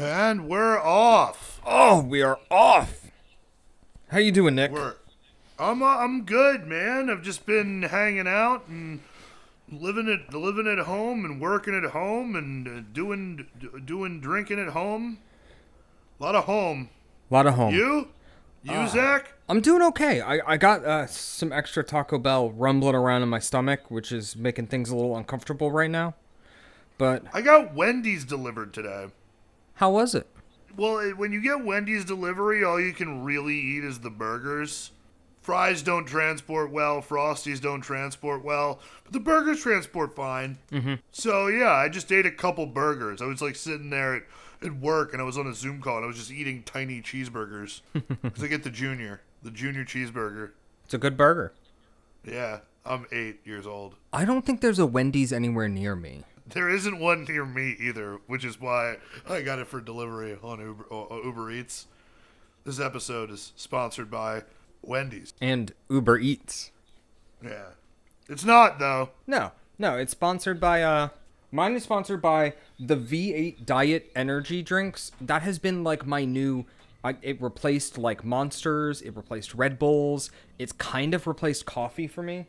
And we're off. Oh, we are off. How you doing, Nick? We're I'm uh, I'm good, man. I've just been hanging out and living at living at home and working at home and uh, doing d- doing drinking at home. A lot of home. A lot of home. You? You, Zach? I'm doing okay. I, I got uh, some extra Taco Bell rumbling around in my stomach, which is making things a little uncomfortable right now. But I got Wendy's delivered today. How was it? Well, when you get Wendy's delivery, all you can really eat is the burgers. Fries don't transport well, Frosties don't transport well, but the burgers transport fine. Mm-hmm. So yeah, I just ate a couple burgers. I was like sitting there at, at work, and I was on a Zoom call, and I was just eating tiny cheeseburgers because I get the junior, the junior cheeseburger. It's a good burger. Yeah, I'm eight years old. I don't think there's a Wendy's anywhere near me. There isn't one near me either, which is why I got it for delivery on Uber, uh, Uber Eats. This episode is sponsored by Wendy's. And Uber Eats. Yeah. It's not, though. No, no, it's sponsored by uh mine is sponsored by the V8 Diet Energy drinks. That has been like my new I, it replaced like Monsters, it replaced Red Bulls. It's kind of replaced coffee for me.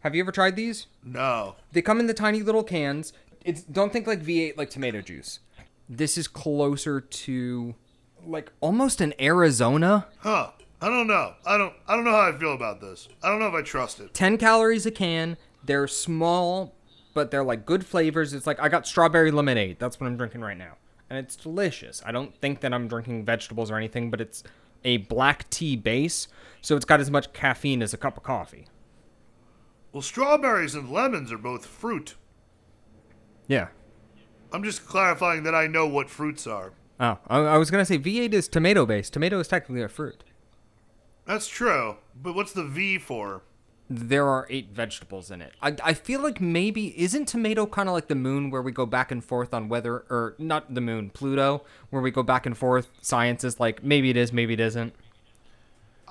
Have you ever tried these? No. They come in the tiny little cans. It's don't think like V8 like tomato juice. This is closer to like almost an Arizona. Huh. I don't know. I don't I don't know how I feel about this. I don't know if I trust it. 10 calories a can. They're small, but they're like good flavors. It's like I got strawberry lemonade. That's what I'm drinking right now. And it's delicious. I don't think that I'm drinking vegetables or anything, but it's a black tea base, so it's got as much caffeine as a cup of coffee. Well, strawberries and lemons are both fruit. Yeah. I'm just clarifying that I know what fruits are. Oh, I, I was gonna say V8 is tomato based. Tomato is technically a fruit. That's true. But what's the V for? There are eight vegetables in it. I, I feel like maybe isn't tomato kind of like the moon where we go back and forth on whether or not the moon, Pluto, where we go back and forth. Science is like maybe it is, maybe it isn't.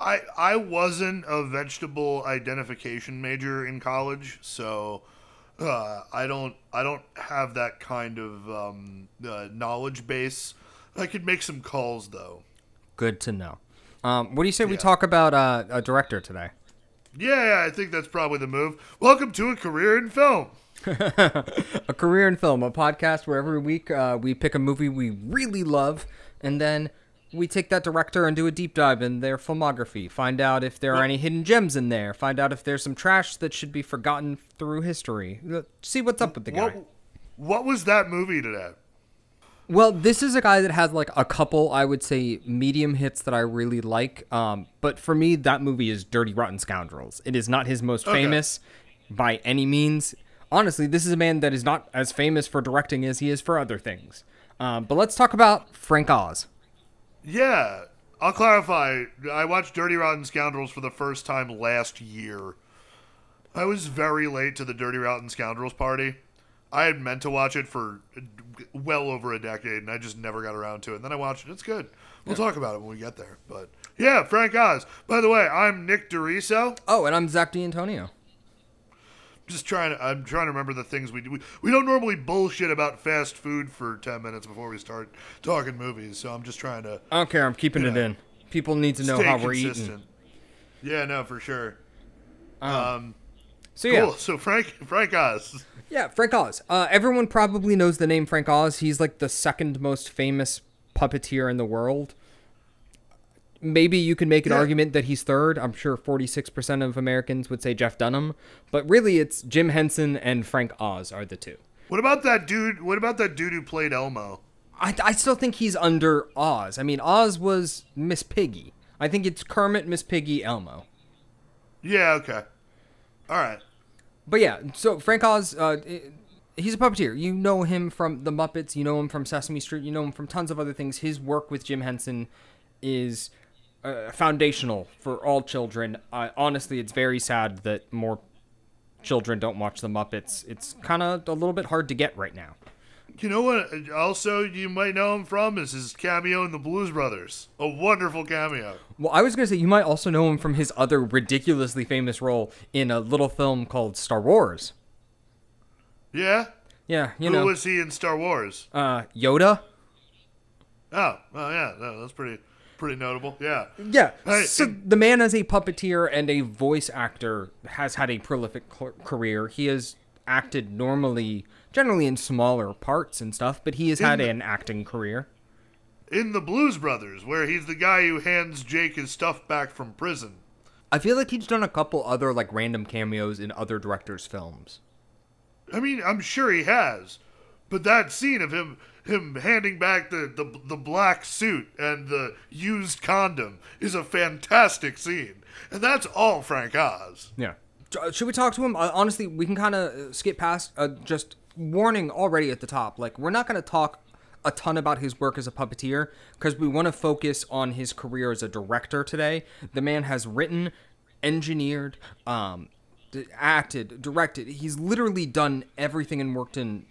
I I wasn't a vegetable identification major in college, so uh, I don't I don't have that kind of um, uh, knowledge base. I could make some calls though. Good to know. Um, what do you say we talk about uh, a director today? Yeah, yeah, I think that's probably the move. Welcome to a career in film. A career in film, a podcast where every week uh, we pick a movie we really love, and then we take that director and do a deep dive in their filmography. Find out if there are any hidden gems in there. Find out if there's some trash that should be forgotten through history. See what's up with the guy. What what was that movie today? Well, this is a guy that has like a couple, I would say, medium hits that I really like. Um, but for me, that movie is Dirty Rotten Scoundrels. It is not his most Okay. famous by any means. Honestly, this is a man that is not as famous for directing as he is for other things. Um, but let's talk about Frank Oz. Yeah, I'll clarify. I watched Dirty Rotten Scoundrels for the first time last year. I was very late to the Dirty Rotten Scoundrels party. I had meant to watch it for well over a decade, and I just never got around to it. And then I watched it. It's good. We'll talk about it when we get there. But yeah, Frank Oz. By the way, I'm Nick DeRiso. Oh, and I'm Zach D'Antonio. Just trying to. I'm trying to remember the things we do. We, we don't normally bullshit about fast food for ten minutes before we start talking movies. So I'm just trying to I don't care. I'm keeping it Yeah. in. People need to know how we're consistent. eating. Yeah, no, for sure. Um, Um, so cool. yeah, So Frank Frank Oz. Yeah, Frank Oz. Uh, everyone probably knows the name Frank Oz. He's like the second most famous puppeteer in the world. Maybe you can make an Yeah. argument that he's third. I'm sure 46% of Americans would say Jeff Dunham, but really it's Jim Henson and Frank Oz are the two. What about that dude? What about that dude who played Elmo? I, I still think he's under Oz. I mean, Oz was Miss Piggy. I think it's Kermit, Miss Piggy, Elmo. Yeah. Okay. All right. But yeah, so Frank Oz, uh, he's a puppeteer. You know him from The Muppets. You know him from Sesame Street. You know him from tons of other things. His work with Jim Henson is uh, foundational for all children. Uh, honestly, it's very sad that more children don't watch The Muppets. It's kind of a little bit hard to get right now. You know what? Also, you might know him from is his cameo in the Blues Brothers. A wonderful cameo. Well, I was gonna say you might also know him from his other ridiculously famous role in a little film called Star Wars. Yeah. Yeah, you Who know, was he in Star Wars? uh, Yoda. Oh, oh yeah, no, that's pretty pretty notable. Yeah. Yeah. Hey, so and- the man as a puppeteer and a voice actor has had a prolific career. He has acted normally, generally in smaller parts and stuff, but he has had In- an acting career. In the Blues Brothers, where he's the guy who hands Jake his stuff back from prison. I feel like he's done a couple other like random cameos in other directors' films. I mean, I'm sure he has, but that scene of him him handing back the, the the black suit and the used condom is a fantastic scene, and that's all Frank Oz. Yeah. Uh, Should we talk to him? Uh, honestly, we can kind of skip past. Uh, just warning already at the top. Like, we're not going to talk a ton about his work as a puppeteer because we want to focus on his career as a director today. The man has written, engineered, um, acted, directed. He's literally done everything and worked in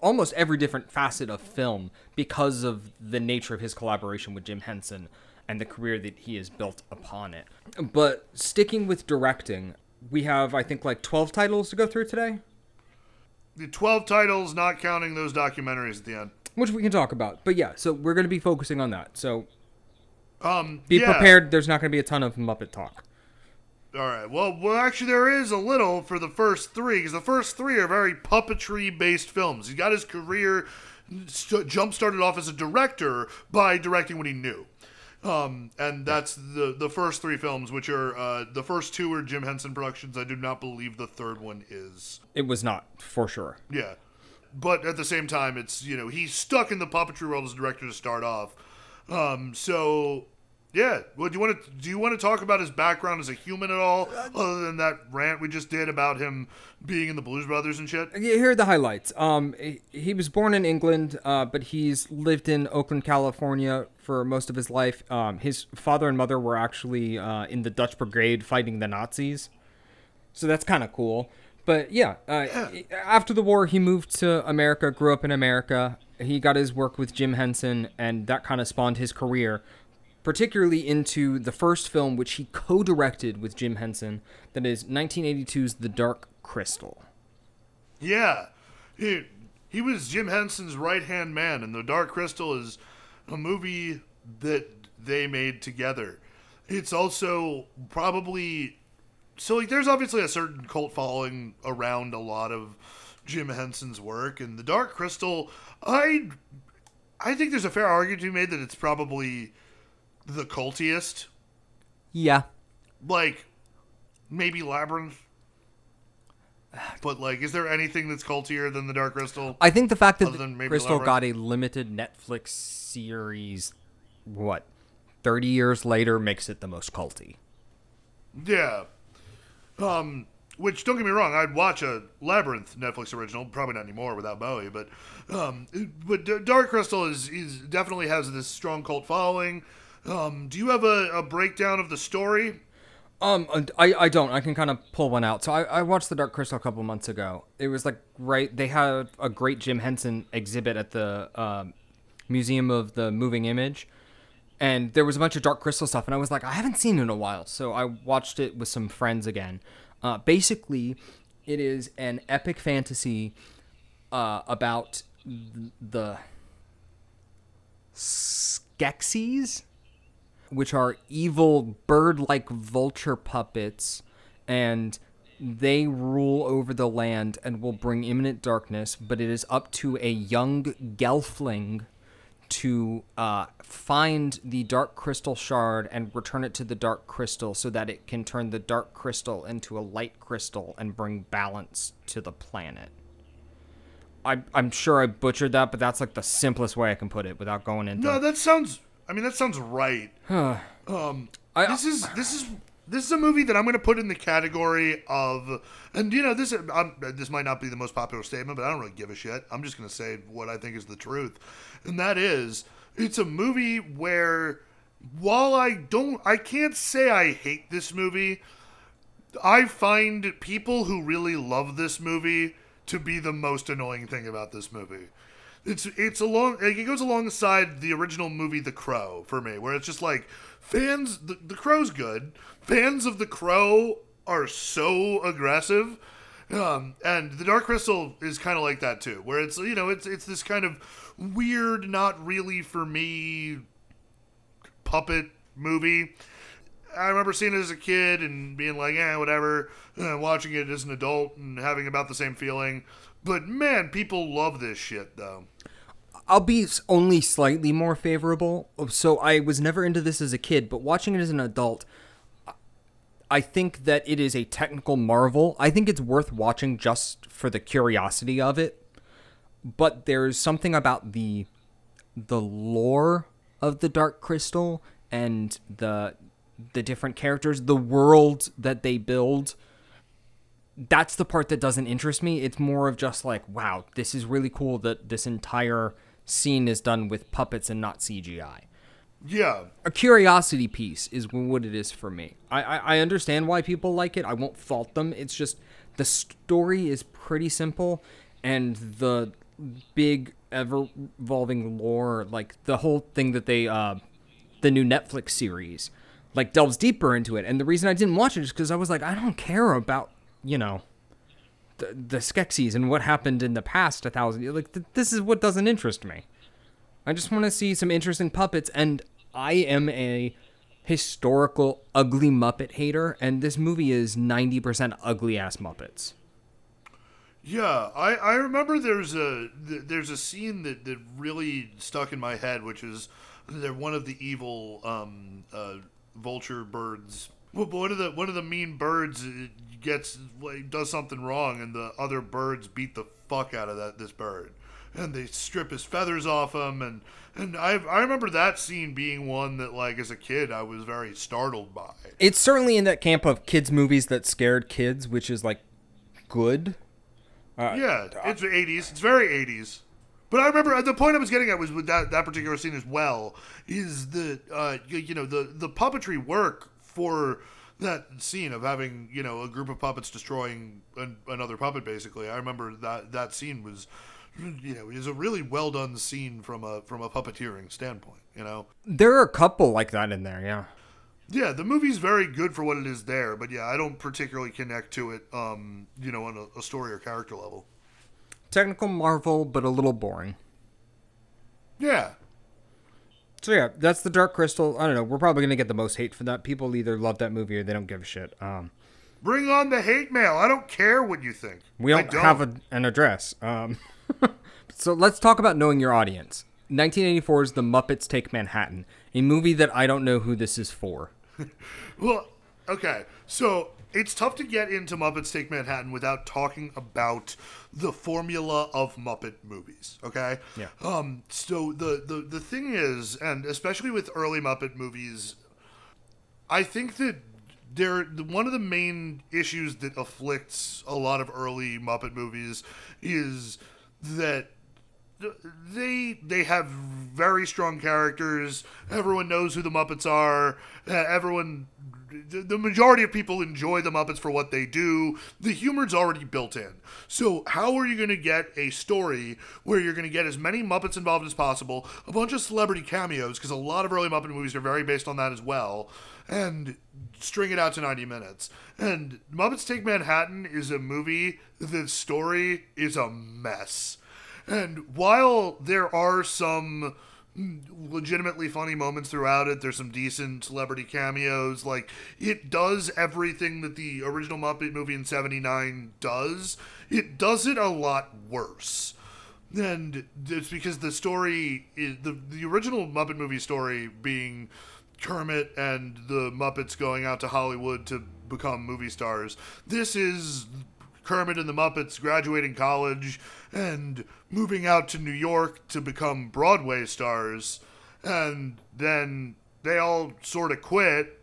almost every different facet of film because of the nature of his collaboration with Jim Henson and the career that he has built upon it. But sticking with directing, we have I think like 12 titles to go through today, The twelve titles, not counting those documentaries at the end. which we can talk about. But yeah, so we're going to be focusing on that. So Um, be yeah. prepared, there's not going to be a ton of Muppet talk. All right. Well, well, actually, there is a little for the first three because the first three are very puppetry-based films. He got his career st- jump started off as a director by directing what he knew, um, and that's the the first three films, which are uh, the first two are Jim Henson productions. I do not believe the third one is. It was not for sure. Yeah, but at the same time, it's you know he's stuck in the puppetry world as a director to start off. Um, so yeah, well, do you want to do you want to talk about his background as a human at all, other than that rant we just did about him being in the Blues Brothers and shit? Yeah, Here are the highlights. Um, he- was born in England, uh, but he's lived in Oakland, California for most of his life. Um, his father and mother were actually uh, in the Dutch Brigade fighting the Nazis, so that's kind of cool. But yeah, uh, after the war, he moved to America, grew up in America. He got his work with Jim Henson, and that kind of spawned his career, particularly into the first film, which he co-directed with Jim Henson. That is 1982's The Dark Crystal. Yeah, he he was Jim Henson's right hand man, and The Dark Crystal is a movie that they made together. It's also probably so like there's obviously a certain cult following around a lot of Jim Henson's work, and The Dark Crystal, I I think there's a fair argument to be made that it's probably the cultiest, Yeah. like maybe Labyrinth. But like, is there anything that's cultier than the Dark Crystal? I think the fact that than Crystal Labyrinth? got a limited Netflix series, what, 30 years later, makes it the most culty. Yeah. Um, which don't get me wrong, I'd watch a Labyrinth Netflix original, probably not anymore without Bowie, but um, but Dark Crystal is is definitely has this strong cult following. Um, do you have a, a breakdown of the story? Um, and I, I don't. I can kind of pull one out. So I, I watched The Dark Crystal a couple months ago. It was like right. They had a great Jim Henson exhibit at the um, Museum of the Moving Image, and there was a bunch of Dark Crystal stuff. And I was like, I haven't seen it in a while, so I watched it with some friends again. Uh, basically, it is an epic fantasy uh, about the Skeksis which are evil bird-like vulture puppets and they rule over the land and will bring imminent darkness but it is up to a young gelfling to uh, find the dark crystal shard and return it to the dark crystal so that it can turn the dark crystal into a light crystal and bring balance to the planet I, i'm sure i butchered that but that's like the simplest way i can put it without going into No, that sounds. I mean, that sounds right. um, I- this is this is this is a movie that I'm going to put in the category of, and you know, this um, this might not be the most popular statement, but I don't really give a shit. I'm just going to say what I think is the truth, and that is, it's a movie where, while I don't, I can't say I hate this movie. I find people who really love this movie to be the most annoying thing about this movie. It's it's along like it goes alongside the original movie The Crow for me, where it's just like fans the, the Crow's good. Fans of The Crow are so aggressive. Um, and the Dark Crystal is kind of like that too, where it's you know it's it's this kind of weird, not really for me puppet movie. I remember seeing it as a kid and being like, "eh, whatever." And watching it as an adult and having about the same feeling. But man, people love this shit though. I'll be only slightly more favorable. Oh, so I was never into this as a kid, but watching it as an adult, I think that it is a technical marvel. I think it's worth watching just for the curiosity of it. But there's something about the the lore of the Dark Crystal and the the different characters, the world that they build. That's the part that doesn't interest me. It's more of just like, wow, this is really cool that this entire scene is done with puppets and not CGI Yeah, a curiosity piece is what it is for me. I, I, I understand why people like it. I won't fault them. It's just the story is pretty simple, and the big ever evolving lore, like the whole thing that they, uh, the new Netflix series, like delves deeper into it. And the reason I didn't watch it is because I was like, I don't care about you know. The, the Skeksis and what happened in the past a thousand years. Like, th- this is what doesn't interest me. I just want to see some interesting puppets, and I am a historical ugly Muppet hater, and this movie is 90% ugly ass Muppets. Yeah, I, I remember there's a there's a scene that, that really stuck in my head, which is they're one of the evil um, uh, vulture birds. One of the one of the mean birds gets like, does something wrong, and the other birds beat the fuck out of that this bird, and they strip his feathers off him, and and I I remember that scene being one that like as a kid I was very startled by. It's certainly in that camp of kids' movies that scared kids, which is like good. Yeah, it's the 80s. It's very 80s. But I remember the point I was getting at was with that, that particular scene as well is that uh, you, you know the the puppetry work for that scene of having you know a group of puppets destroying an, another puppet basically. I remember that that scene was you know is a really well done scene from a from a puppeteering standpoint. You know. There are a couple like that in there, yeah. Yeah, the movie's very good for what it is there, but yeah, I don't particularly connect to it, um, you know, on a, a story or character level. Technical marvel, but a little boring. Yeah, So yeah, that's the Dark Crystal. I don't know. We're probably gonna get the most hate for that. People either love that movie or they don't give a shit. Um, Bring on the hate mail. I don't care what you think. we I don't, have a, an address. Um, so let's talk about knowing your audience. 1984's The Muppets Take Manhattan, a movie that I don't know who this is for. Well, okay. So it's tough to get into Muppets Take Manhattan without talking about the formula of Muppet movies. Okay. Yeah. Um. So the the the thing is, and especially with early Muppet movies, I think that there one of the main issues that afflicts a lot of early Muppet movies is that they they have very strong characters. Everyone knows who the Muppets are. Everyone, the, majority of people enjoy the Muppets for what they do. The humor's already built in. So how are you going to get a story where you're going to get as many Muppets involved as possible, a bunch of celebrity cameos because a lot of early Muppet movies are very based on that as well, and string it out to 90 minutes. And Muppets Take Manhattan is a movie. The story is a mess. And while there are some legitimately funny moments throughout it, there's some decent celebrity cameos. Like, it does everything that the original Muppet movie in 79 does. It does it a lot worse. And it's because the story is the, the original Muppet movie story being Kermit and the Muppets going out to Hollywood to become movie stars. This is Kermit and the Muppets graduating college and moving out to New York to become Broadway stars. And then they all sort of quit.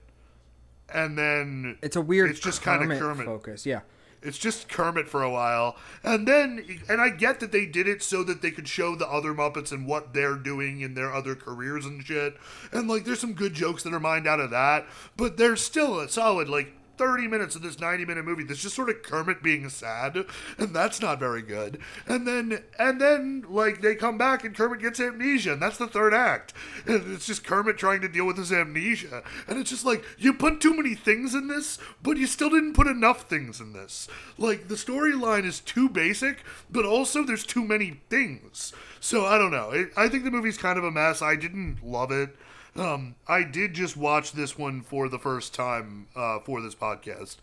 And then It's a weird It's just kinda Kermit Kermit. focus. Yeah. it's just Kermit for a while. And then, and I get that they did it so that they could show the other Muppets and what they're doing in their other careers and shit. And like, there's some good jokes that are mined out of that. But there's still a solid, like, 30 minutes of this 90 minute movie that's just sort of Kermit being sad, and that's not very good. And then, and then, like, they come back and Kermit gets amnesia, and that's the third act. And it's just Kermit trying to deal with his amnesia. And it's just like, you put too many things in this, but you still didn't put enough things in this. Like, the storyline is too basic, but also there's too many things. So I don't know. It, I think the movie's kind of a mess. I didn't love it. Um, I did just watch this one for the first time uh, for this podcast.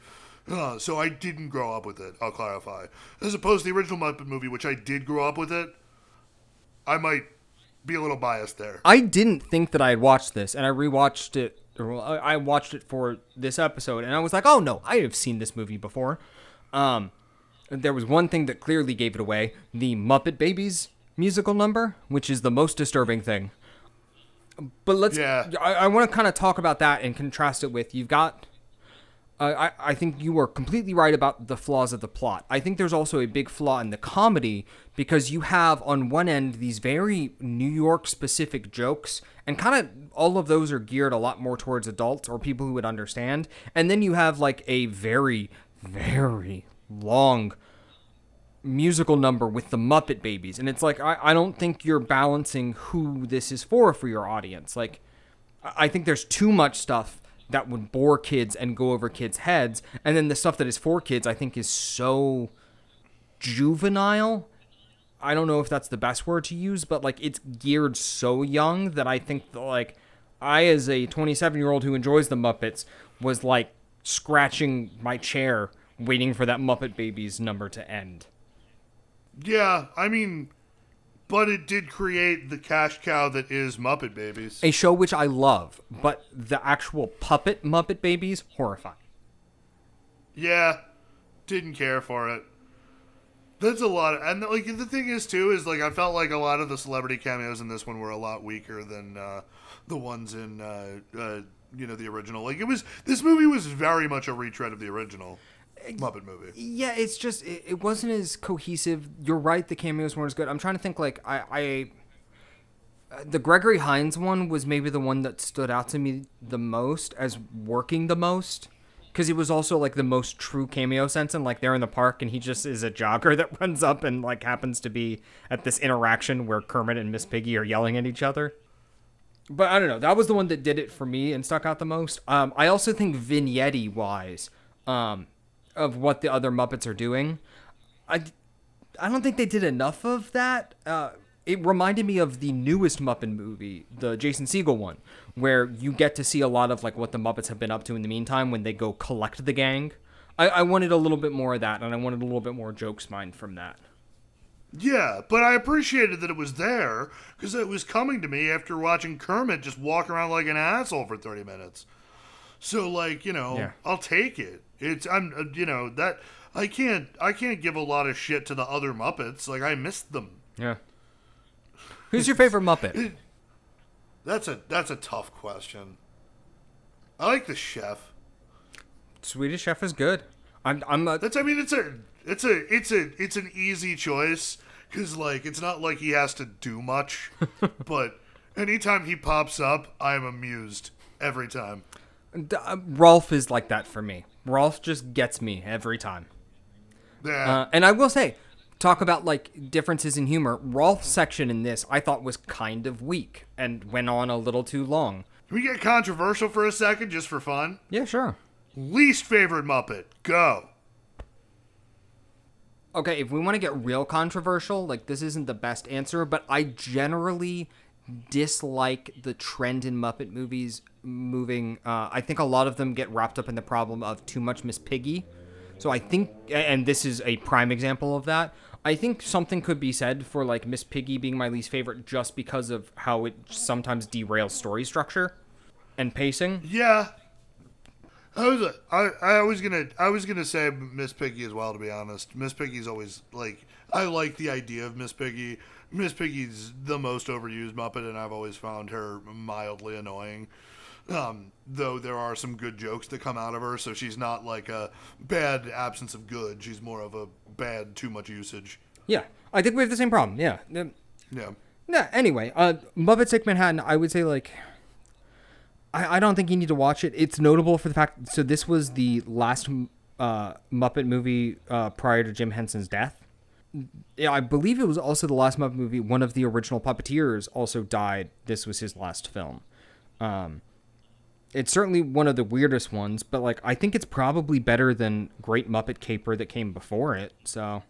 Uh, so I didn't grow up with it, I'll clarify. As opposed to the original Muppet movie, which I did grow up with it, I might be a little biased there. I didn't think that I had watched this, and I rewatched it. I watched it for this episode, and I was like, "Oh no, I have seen this movie before." Um, there was one thing that clearly gave it away: the Muppet Babies musical number, which is the most disturbing thing. But let's. Yeah. I, I want to kind of talk about that and contrast it with you've got. Uh, I, I think you are completely right about the flaws of the plot. I think there's also a big flaw in the comedy because you have on one end these very New York specific jokes, and kind of all of those are geared a lot more towards adults or people who would understand. And then you have like a very, very long musical number with the Muppet Babies, and it's like I, I don't think you're balancing who this is for for your audience. Like I think there's too much stuff that would bore kids and go over kids' heads, and then the stuff that is for kids I think is so juvenile. I don't know if that's the best word to use, but like it's geared so young that I think that, like I as a 27 year old who enjoys the Muppets was like scratching my chair waiting for that Muppet Babies number to end. Yeah, I mean, but it did create the cash cow that is Muppet Babies. A show which I love, but the actual puppet Muppet Babies horrifying. Yeah, didn't care for it. That's a lot, of, and like the thing is too is like I felt like a lot of the celebrity cameos in this one were a lot weaker than uh, the ones in uh, uh, you know the original. Like it was this movie was very much a retread of the original Muppet movie. Yeah, it's just it, it wasn't as cohesive. You're right, the cameos weren't as good. I'm trying to think like I, I uh, the Gregory Hines one was maybe the one that stood out to me the most as working the most because he was also like the most true cameo sense and like they're in the park and he just is a jogger that runs up and like happens to be at this interaction where Kermit and Miss Piggy are yelling at each other. But I don't know. That was the one that did it for me and stuck out the most. Um, I also think vignette wise, um, of what the other Muppets are doing, I, I don't think they did enough of that. Uh, it reminded me of the newest Muppet movie, the Jason Segel one, where you get to see a lot of like what the Muppets have been up to in the meantime when they go collect the gang. I, I wanted a little bit more of that, and I wanted a little bit more jokes mined from that. Yeah, but I appreciated that it was there because it was coming to me after watching Kermit just walk around like an asshole for 30 minutes. So like, you know, Yeah. I'll take it. It's I'm uh, you know, that I can't I can't give a lot of shit to the other Muppets. Like I missed them. Yeah. Who's your favorite Muppet? That's a that's a tough question. I like the chef. Swedish Chef is good. I'm I'm a, That's I mean it's a it's a it's a it's an easy choice cuz like it's not like he has to do much, but anytime he pops up, I'm amused every time. Uh, Rowlf is like that for me. Rowlf just gets me every time. Yeah. Uh, and I will say, talk about like differences in humor. Rowlf's section in this I thought was kind of weak and went on a little too long. Can we get controversial for a second just for fun? Yeah, sure. Least favorite Muppet. Go. Okay, if we want to get real controversial, like this isn't the best answer, but I generally dislike the trend in Muppet movies moving. Uh, I think a lot of them get wrapped up in the problem of too much Miss Piggy. So I think, and this is a prime example of that. I think something could be said for like Miss Piggy being my least favorite just because of how it sometimes derails story structure and pacing. Yeah. I was I, I was gonna I was gonna say Miss Piggy as well to be honest. Miss Piggy's always like I like the idea of Miss Piggy. Miss Piggy's the most overused Muppet, and I've always found her mildly annoying. Um, though there are some good jokes that come out of her, so she's not like a bad absence of good. She's more of a bad too much usage. Yeah, I think we have the same problem. Yeah. Yeah. Yeah. Anyway, uh, Muppets Take Manhattan. I would say like, I, I don't think you need to watch it. It's notable for the fact. So this was the last uh, Muppet movie uh, prior to Jim Henson's death. Yeah, I believe it was also the last Muppet movie. One of the original puppeteers also died. This was his last film. Um, it's certainly one of the weirdest ones, but like I think it's probably better than Great Muppet Caper that came before it. So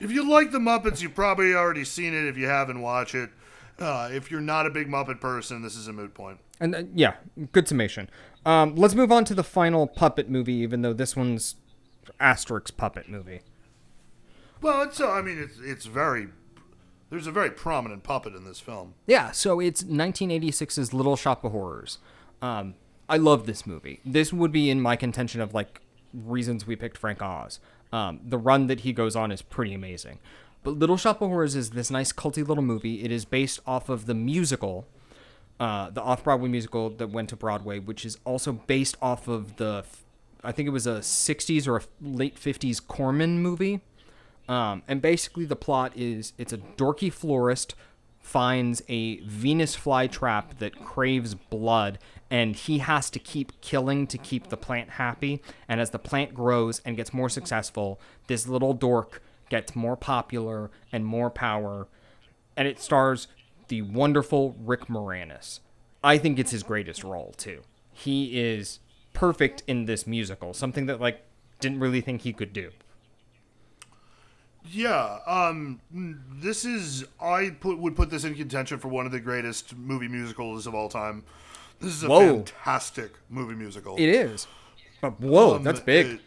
If you like the Muppets, you've probably already seen it. If you haven't, watch it. Uh, if you're not a big Muppet person, this is a moot point. And uh, yeah, good summation. Um, let's move on to the final puppet movie, even though this one's Asterix puppet movie. Well, it's uh, I mean it's it's very there's a very prominent puppet in this film. Yeah, so it's 1986's Little Shop of Horrors. Um, I love this movie. This would be in my contention of like reasons we picked Frank Oz. Um, the run that he goes on is pretty amazing. But Little Shop of Horrors is this nice culty little movie. It is based off of the musical, uh, the off-Broadway musical that went to Broadway, which is also based off of the, I think it was a 60s or a late 50s Corman movie. Um, and basically, the plot is it's a dorky florist finds a Venus flytrap that craves blood, and he has to keep killing to keep the plant happy. And as the plant grows and gets more successful, this little dork gets more popular and more power. And it stars the wonderful Rick Moranis. I think it's his greatest role, too. He is perfect in this musical, something that, like, didn't really think he could do. Yeah, um, this is I put would put this in contention for one of the greatest movie musicals of all time. This is a Whoa. fantastic movie musical. It is. But whoa, Um, that's big. it-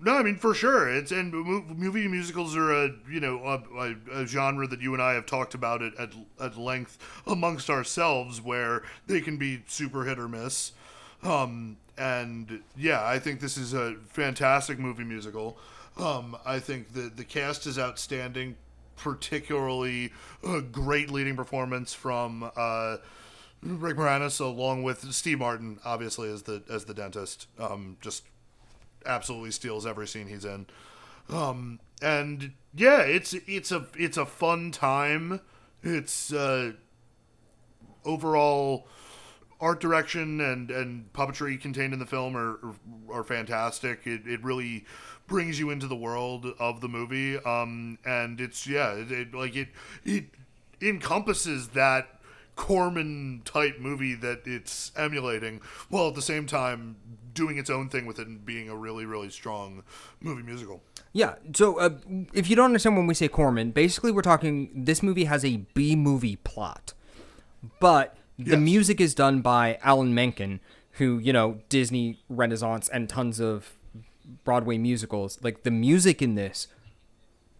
no, I mean for sure. It's and movie musicals are a you know a, a, genre that you and I have talked about it at at length amongst ourselves, where they can be super hit or miss. Um, and yeah, I think this is a fantastic movie musical. Um, I think the the cast is outstanding, particularly a great leading performance from uh, Rick Moranis, along with Steve Martin, obviously as the as the dentist. Um, just absolutely steals every scene he's in. Um, and yeah, it's it's a it's a fun time. It's uh, overall art direction and and puppetry contained in the film are are, are fantastic. It it really brings you into the world of the movie. Um, and it's yeah, it, it like it it encompasses that Corman type movie that it's emulating, while at the same time doing its own thing with it and being a really really strong movie musical. Yeah. So uh, if you don't understand when we say Corman, basically we're talking this movie has a B movie plot, but the Yes. music is done by Alan Menken, who you know Disney Renaissance and tons of Broadway musicals. Like the music in this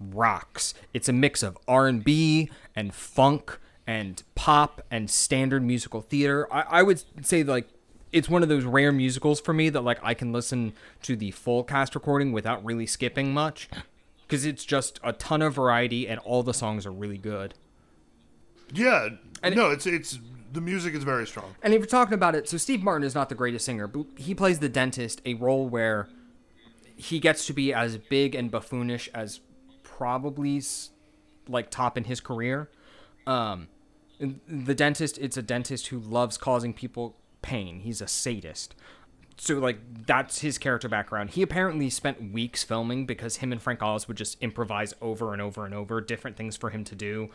rocks. It's a mix of R and B and funk and pop and standard musical theater. I, I would say like it's one of those rare musicals for me that like I can listen to the full cast recording without really skipping much because it's just a ton of variety and all the songs are really good. Yeah, And- no, it's it's the music is very strong. And if you're talking about it, so Steve Martin is not the greatest singer, but he plays the dentist, a role where he gets to be as big and buffoonish as probably like top in his career. Um, the dentist, it's a dentist who loves causing people pain. He's a sadist. So like that's his character background. He apparently spent weeks filming because him and Frank Oz would just improvise over and over and over different things for him to do.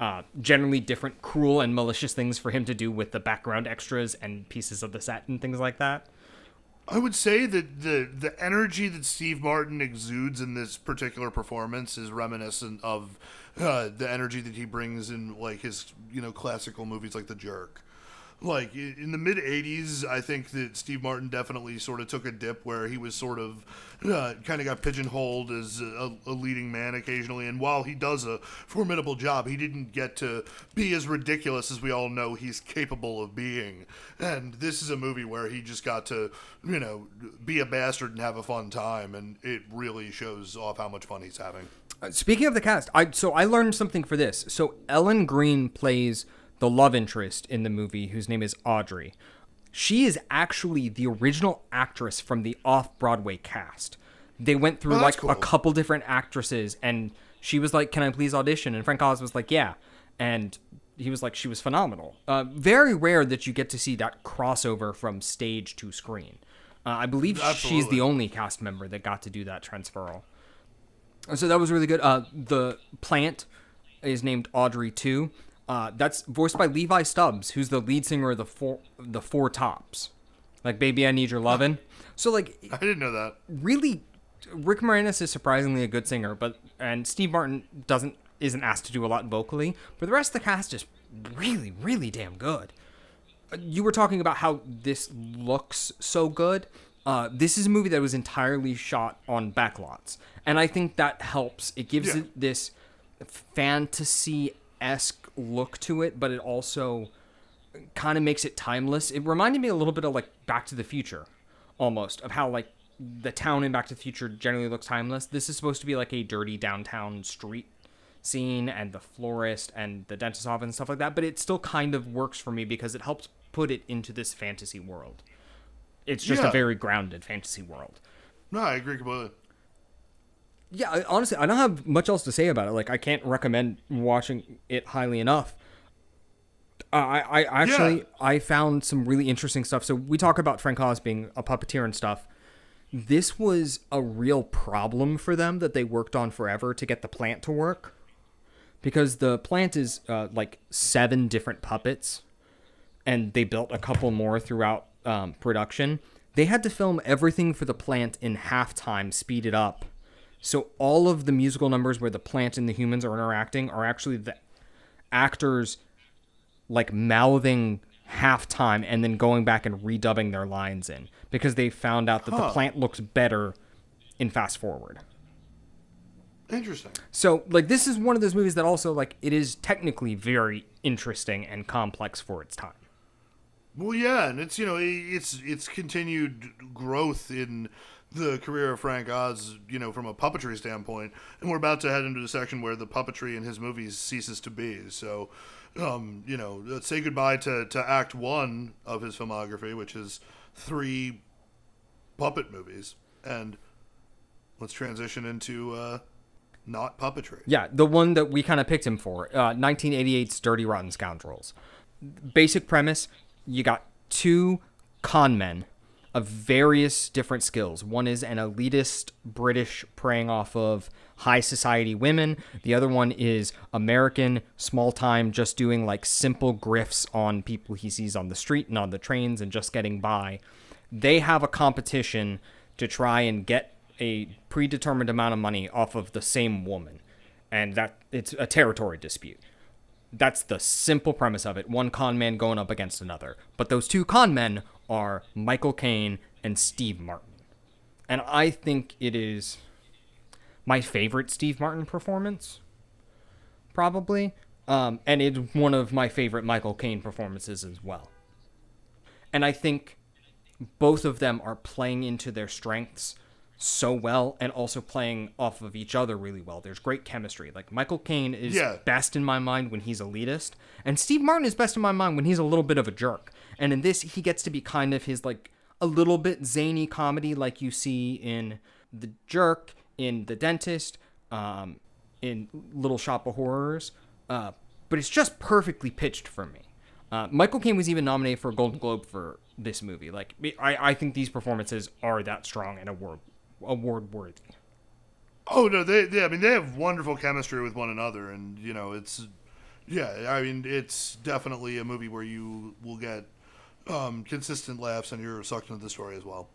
Uh, generally different cruel and malicious things for him to do with the background extras and pieces of the set and things like that. I would say that the the energy that Steve Martin exudes in this particular performance is reminiscent of uh, the energy that he brings in like his you know classical movies like The Jerk. Like in the mid '80s, I think that Steve Martin definitely sort of took a dip where he was sort of uh, kind of got pigeonholed as a, a leading man occasionally. And while he does a formidable job, he didn't get to be as ridiculous as we all know he's capable of being. And this is a movie where he just got to, you know, be a bastard and have a fun time, and it really shows off how much fun he's having. Uh, Speaking of the cast, I so I learned something for this. So Ellen Greene plays the love interest in the movie, whose name is Audrey. She is actually the original actress from the off-Broadway cast. They went through Oh, like that's a couple different actresses, and she was like, "Can I please audition?" And Frank Oz was like, "Yeah." And he was like she was phenomenal. Uh, very rare that you get to see that crossover from stage to screen. Uh, I believe she's the only cast member that got to do that transferal. So that was really good. Uh, the plant is named Audrey too. Uh, that's voiced by Levi Stubbs, who's the lead singer of the four the Four Tops, like "Baby I Need Your Lovin'." So like I didn't know that. really Rick Moranis is surprisingly a good singer, but and Steve Martin doesn't isn't asked to do a lot vocally, but the rest of the cast is really really damn good. Uh, You were talking about how this looks so good. Uh, this is a movie that was entirely shot on backlots, and I think that helps. It gives Yeah. it this fantasy esque look to it, but it also kind of makes it timeless. It reminded me a little bit of like Back to the Future, almost of how like the town in Back to the Future generally looks timeless. This is supposed to be like a dirty downtown street scene and the florist and the dentist office and stuff like that, but it still kind of works for me because it helps put it into this fantasy world. It's just Yeah. a very grounded fantasy world. No, I agree completely. Yeah, honestly, I don't have much else to say about it. Like, I can't recommend watching it highly enough. Uh, I, I actually, Yeah. I found some really interesting stuff. So we talk about Frank Oz being a puppeteer and stuff. This was a real problem for them that they worked on forever to get the plant to work, because the plant is uh, like seven different puppets, and they built a couple more throughout um, production. They had to film everything for the plant in halftime, speed it up. So all of the musical numbers where the plant and the humans are interacting are actually the actors like mouthing halftime and then going back and redubbing their lines in because they found out that the plant looks better in fast forward. Interesting. So like this is one of those movies that also like it is technically very interesting and complex for its time. Well, yeah, and it's you know it's it's continued growth in the career of Frank Oz, you know, from a puppetry standpoint, and we're about to head into the section where the puppetry in his movies ceases to be. So, um, you know, let's say goodbye to to Act One of his filmography, which is three puppet movies, and let's transition into uh, not puppetry. Yeah, the one that we kind of picked him for, uh, 1988's Dirty Rotten Scoundrels. Basic premise: you got two con men of various different skills. One is an elitist British preying off of high society women. The other one is American, small time, just doing like simple grifts on people he sees on the street and on the trains and just getting by. They have a competition to try and get a predetermined amount of money off of the same woman. And that it's a territory dispute. That's the simple premise of it. One con man going up against another. But those two con men are Michael Caine and Steve Martin. And I think it is my favorite Steve Martin performance, probably. Um, and it's one of my favorite Michael Caine performances as well. And I think both of them are playing into their strengths so well and also playing off of each other really well. There's great chemistry. Like Michael Caine is Yeah. best in my mind when he's elitist, and Steve Martin is best in my mind when he's a little bit of a jerk. And in this, he gets to be kind of his like a little bit zany comedy, like you see in The Jerk, in The Dentist, um, in Little Shop of Horrors. Uh, but it's just perfectly pitched for me. Uh, Michael Caine was even nominated for a Golden Globe for this movie. Like, I, I think these performances are that strong and award award worthy. Oh no, they, they I mean they have wonderful chemistry with one another, and you know it's yeah, I mean it's definitely a movie where you will get um, consistent laughs and you're sucked into the story as well.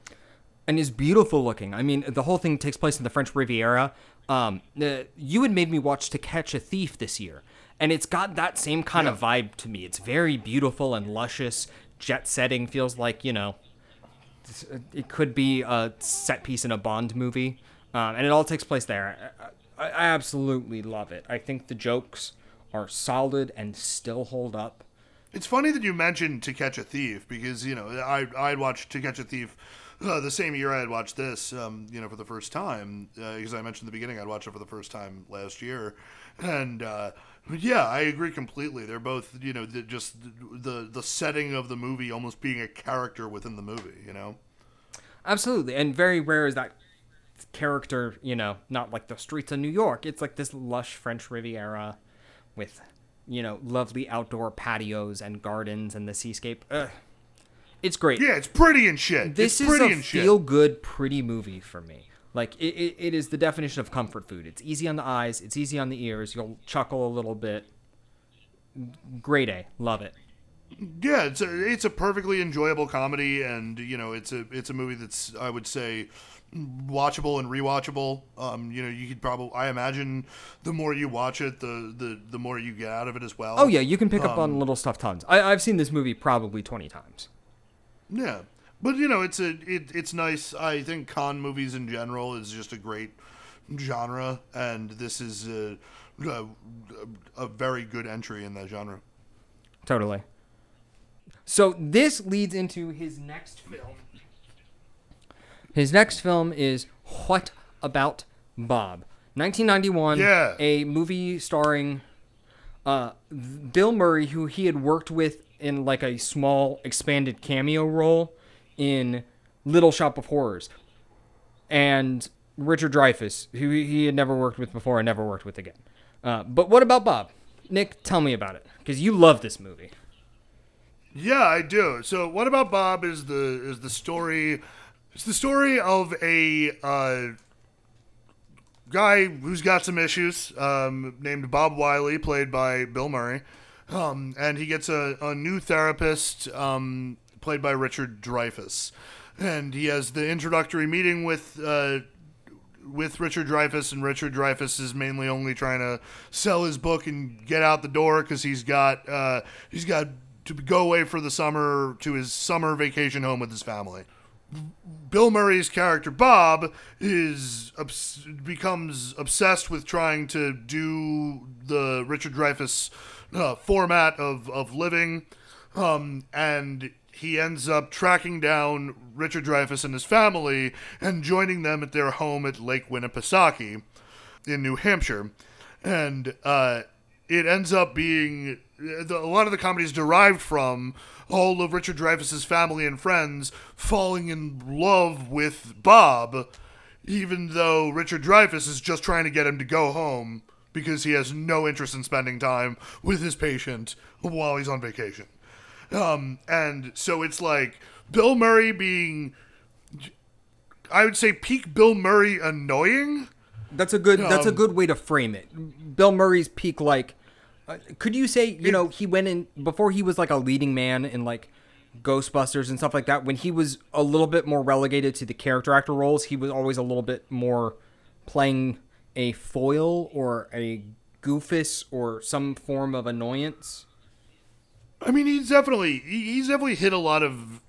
and is beautiful looking. I mean, the whole thing takes place in the French Riviera. Um, uh, you had made me watch To Catch a Thief this year, and it's got that same kind of vibe to me. It's very beautiful and luscious. Jet setting feels like you know, it's- it could be a set piece in a Bond movie, um, and it all takes place there. I, I absolutely love it. I think the jokes are solid and still hold up. It's funny that you mentioned To Catch a Thief because you know I I'd watched To Catch a Thief uh, the same year I had watched this, um, you know, for the first time because I mentioned in the beginning I'd watched it for the first time last year, and uh, yeah, I agree completely. They're both you know just the the setting of the movie almost being a character within the movie, you know. Absolutely, and very rare is that character. You know, not like the streets of New York. It's like this lush French Riviera with you know, lovely outdoor patios and gardens and the seascape. Ugh. It's great. Yeah, it's pretty and shit. This it's is pretty a and shit. feel good, pretty movie for me. Like it, it, it is the definition of comfort food. It's easy on the eyes, it's easy on the ears. You'll chuckle a little bit. Great A, love it. Yeah, it's a it's a perfectly enjoyable comedy, and you know it's a it's a movie that's I would say watchable and rewatchable. Um, you know, you could probably I imagine the more you watch it, the the the more you get out of it as well. Oh yeah, you can pick up Um, on little stuff tons. I, I've seen this movie probably twenty times. Yeah, but you know, it's a it, it's nice. I think con movies in general is just a great genre, and this is a, a, a very good entry in that genre. Totally. So this leads into his next film. His next film is What About Bob? 1991. Yeah. A movie starring uh, Bill Murray, who he had worked with in like a small expanded cameo role in Little Shop of Horrors, and Richard Dreyfuss, who he had never worked with before and never worked with again. Uh, but what about Bob? Nick, tell me about it because you love this movie. Yeah, I do. So, what about Bob? Is the is the story? It's the story of a uh, guy who's got some issues, um, named Bob Wiley, played by Bill Murray, um, and he gets a, a new therapist, um, played by Richard Dreyfuss, and he has the introductory meeting with. Uh, with Richard Dreyfuss, and Richard Dreyfuss is mainly only trying to sell his book and get out the door because he's got uh, he's got to go away for the summer to his summer vacation home with his family. Bill Murray's character Bob is obs- becomes obsessed with trying to do the Richard Dreyfuss uh, format of of living, um, and he ends up tracking down Richard Dreyfuss and his family and joining them at their home at Lake Winnipesaukee in New Hampshire, and uh, it ends up being a lot of the comedy is derived from all of Richard Dreyfuss's family and friends falling in love with Bob, even though Richard Dreyfuss is just trying to get him to go home because he has no interest in spending time with his patient while he's on vacation. Um, and so it's like Bill Murray being, I would say, peak Bill Murray annoying. That's a good. that's a Um, good way to frame it. Bill Murray's peak, like, uh, could you say, you know, he went in before he was like a leading man in like Ghostbusters and stuff like that. When he was a little bit more relegated to the character actor roles, he was always a little bit more playing a foil or a goofus or some form of annoyance. I mean, he's definitely he's definitely hit a lot of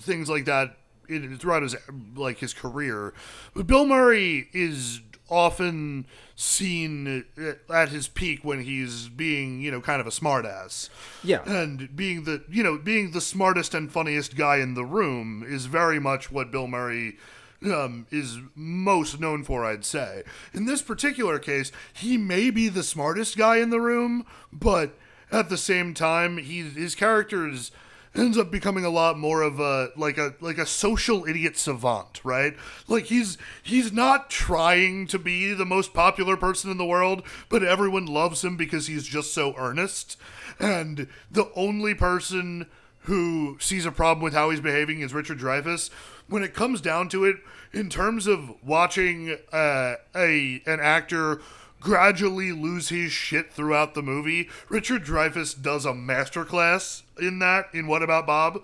things like that in, throughout his like his career. But Bill Murray is often seen at his peak when he's being you know kind of a smartass. Yeah. and being the you know being the smartest and funniest guy in the room is very much what Bill Murray um, is most known for, I'd say. In this particular case, he may be the smartest guy in the room, but at the same time, he his character is ends up becoming a lot more of a like a like a social idiot savant, right? Like he's he's not trying to be the most popular person in the world, but everyone loves him because he's just so earnest. And the only person who sees a problem with how he's behaving is Richard Dreyfuss. When it comes down to it, in terms of watching uh, a an actor gradually lose his shit throughout the movie, Richard Dreyfuss does a masterclass in that. In What About Bob?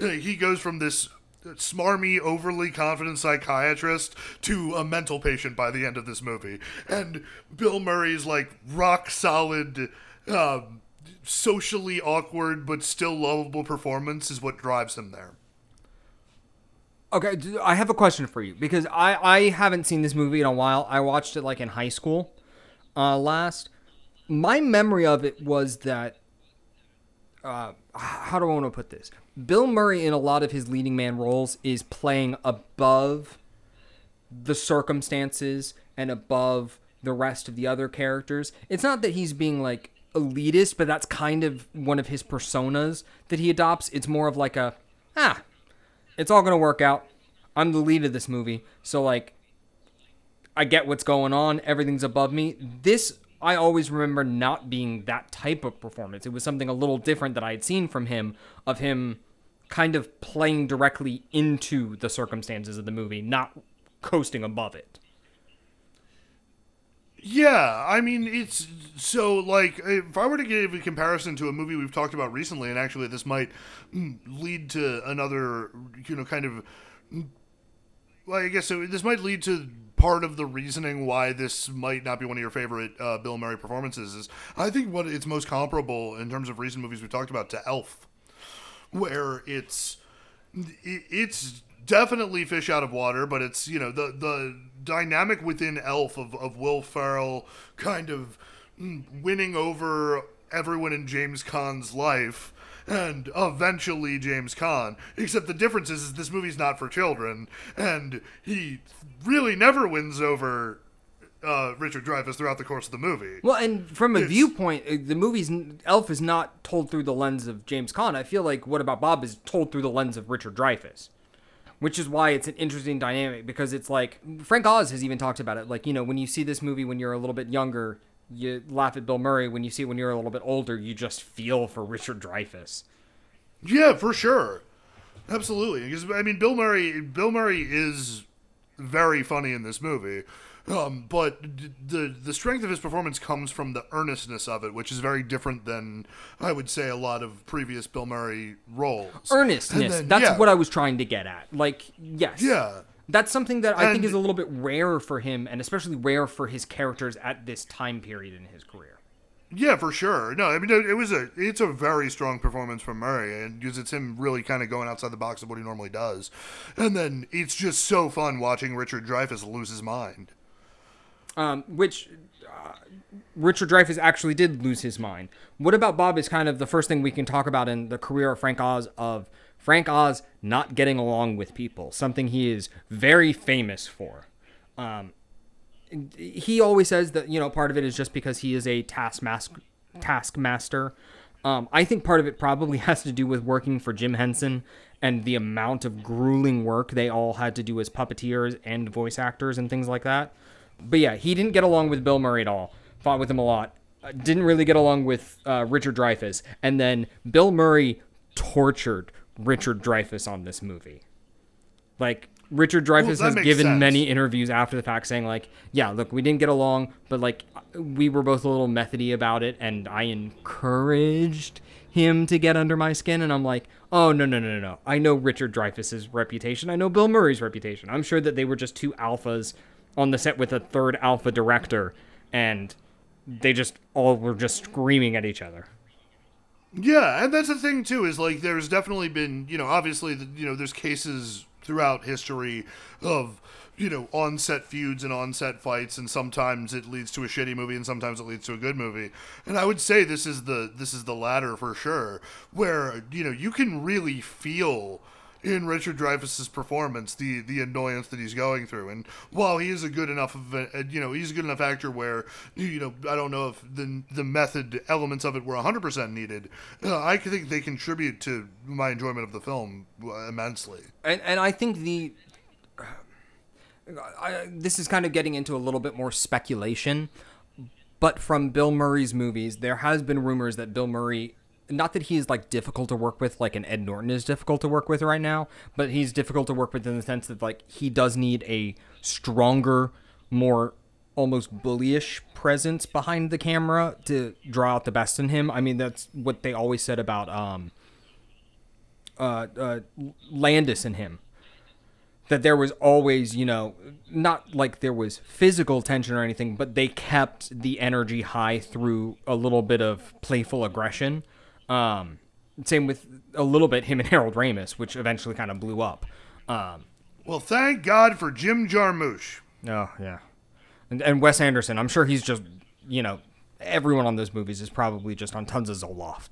Uh, He goes from this smarmy, overly confident psychiatrist to a mental patient by the end of this movie, and Bill Murray's like rock solid. Um, socially awkward but still lovable performance is what drives him there. Okay, I have a question for you because I I haven't seen this movie in a while. I watched it like in high school, uh, last. My memory of it was that. Uh, how do I want to put this? Bill Murray in a lot of his leading man roles is playing above the circumstances and above the rest of the other characters. It's not that he's being like elitist, but that's kind of one of his personas that he adopts. It's more of like a ah, it's all gonna work out. I'm the lead of this movie, so like I get what's going on. Everything's above me. This I always remember not being that type of performance. It was something a little different that I had seen from him, of him kind of playing directly into the circumstances of the movie, not coasting above it. Yeah, I mean it's so like if I were to give a comparison to a movie we've talked about recently, and actually this might mm, lead to another, you know, kind of. Well, I guess so. This might lead to part of the reasoning why this might not be one of your favorite uh, Bill Murray performances. Is I think what it's most comparable in terms of recent movies we've talked about to Elf, where it's it's definitely fish out of water, but it's you know the the dynamic within Elf of of Will Ferrell kind of mm, winning over everyone in James Caan's life. And eventually James Caan. Except the difference is, is this movie's not for children, and he really never wins over uh, Richard Dreyfuss throughout the course of the movie. Well, and from a It's- viewpoint, uh, the movie's Elf is not told through the lens of James Caan. I feel like What About Bob is told through the lens of Richard Dreyfuss, which is why it's an interesting dynamic because it's like Frank Oz has even talked about it. Like you know, when you see this movie when you're a little bit younger, you laugh at Bill Murray. When you see when you're a little bit older, you just feel for Richard Dreyfuss. Yeah, for sure. Absolutely. Because I mean Bill Murray Bill Murray is very funny in this movie. Um, but d- the the strength of his performance comes from the earnestness of it, which is very different than I would say a lot of previous Bill Murray roles. Earnestness. Then, that's yeah. what I was trying to get at. Like, yes. Yeah. That's something that I think is a little bit rare for him, and especially rare for his characters at this time period in his career. Yeah, for sure. No, I mean it, it was a it's a very strong performance from Murray, and because it's him really kind of going outside the box of what he normally does, and then it's just so fun watching Richard Dreyfuss lose his mind. um, which uh, Richard Dreyfuss actually did lose his mind. What about Bob is kind of the first thing we can talk about in the career of Frank Oz of Frank Oz not getting along with people, something he is very famous for. Um, he always says that you know part of it is just because he is a taskmaster. Taskmaster. Um, I think part of it probably has to do with working for Jim Henson and the amount of grueling work they all had to do as puppeteers and voice actors and things like that. But yeah, he didn't get along with Bill Murray at all. Fought with him a lot. Uh, didn't really get along with uh, Richard Dreyfuss. And then Bill Murray tortured Richard Dreyfuss on this movie. Like Richard Dreyfuss that has given sense. many interviews after the fact saying like, yeah, look, we didn't get along, but like we were both a little methody about it and I encouraged him to get under my skin and I'm like, "Oh, no, no, no, no, no. I know Richard Dreyfuss's reputation. I know Bill Murray's reputation. I'm sure that they were just two alphas on the set with a third alpha director and they just all were just screaming at each other." Yeah, and that's the thing too is like there's definitely been you know obviously the, you know there's cases throughout history of you know on-set feuds and on-set fights and sometimes it leads to a shitty movie and sometimes it leads to a good movie. And i would say this is the this is the latter for sure where you know you can really feel in Richard Dreyfuss's performance the the annoyance that he's going through. And while he is a good enough of a, you know he's a good enough actor where you know I don't know if the the method elements of it were 100% needed uh, I think they contribute to my enjoyment of the film uh, immensely. And and I think the I, this is kind of getting into a little bit more speculation, but from Bill Murray's movies, there has been rumors that Bill Murray, not that he is like difficult to work with, like an Ed Norton is difficult to work with right now, but he's difficult to work with in the sense that like he does need a stronger, more almost bullyish presence behind the camera to draw out the best in him. I mean, that's what they always said about um uh, uh Landis in him that there was always, you know, not like there was physical tension or anything, but they kept the energy high through a little bit of playful aggression. Um, same with a little bit him and Harold Ramis, which eventually kind of blew up. Um, well thank God for Jim Jarmusch oh yeah, and, and Wes Anderson. I'm sure he's just, you know, everyone on those movies is probably just on tons of Zoloft.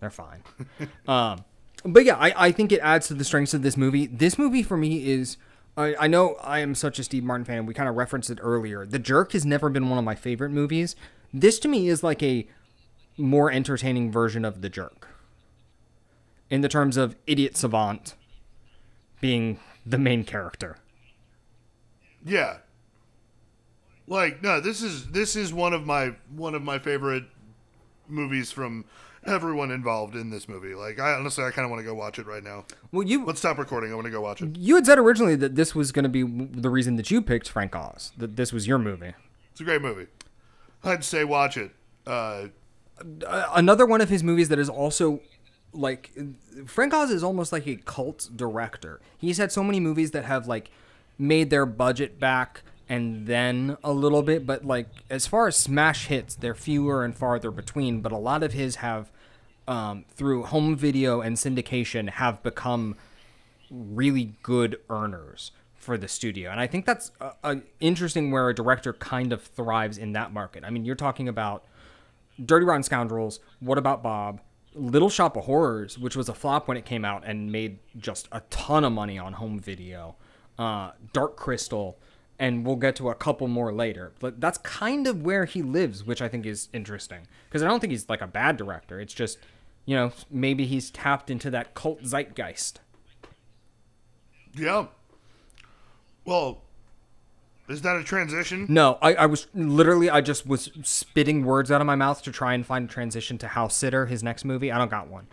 They're fine. um, but yeah, I, I think it adds to the strengths of this movie. This movie for me is. I, I know I am such a Steve Martin fan. We kind of referenced it earlier. The Jerk has never been one of my favorite movies. This to me is like a more entertaining version of The Jerk. In the terms of Idiot Savant being the main character. yeah Like no, this is this is one of my one of my favorite movies from everyone involved in this movie. Like I honestly I kind of want to go watch it right now. Well, you Let's stop recording. I want to go watch it. you had said originally that this was going to be the reason that you picked Frank Oz. That this was your movie. It's a great movie. I'd say watch it. Uh, Uh, another one of his movies that is also like Frank Oz is almost like a cult director. He's had so many movies that have like made their budget back and then a little bit, but like as far as smash hits, they're fewer and farther between. But a lot of his have um, through home video and syndication have become really good earners for the studio. And I think that's uh, uh, interesting where a director kind of thrives in that market. I mean, you're talking about Dirty Rotten Scoundrels, What About Bob, Little Shop of Horrors, which was a flop when it came out and made just a ton of money on home video, uh, Dark Crystal, and we'll get to a couple more later. But that's kind of where he lives, which I think is interesting. Because I don't think he's like a bad director. It's just, you know, maybe he's tapped into that cult zeitgeist. yeah. Well, is that a transition? No, I, I was literally I just was spitting words out of my mouth to try and find a transition to House Sitter, his next movie. I don't got one.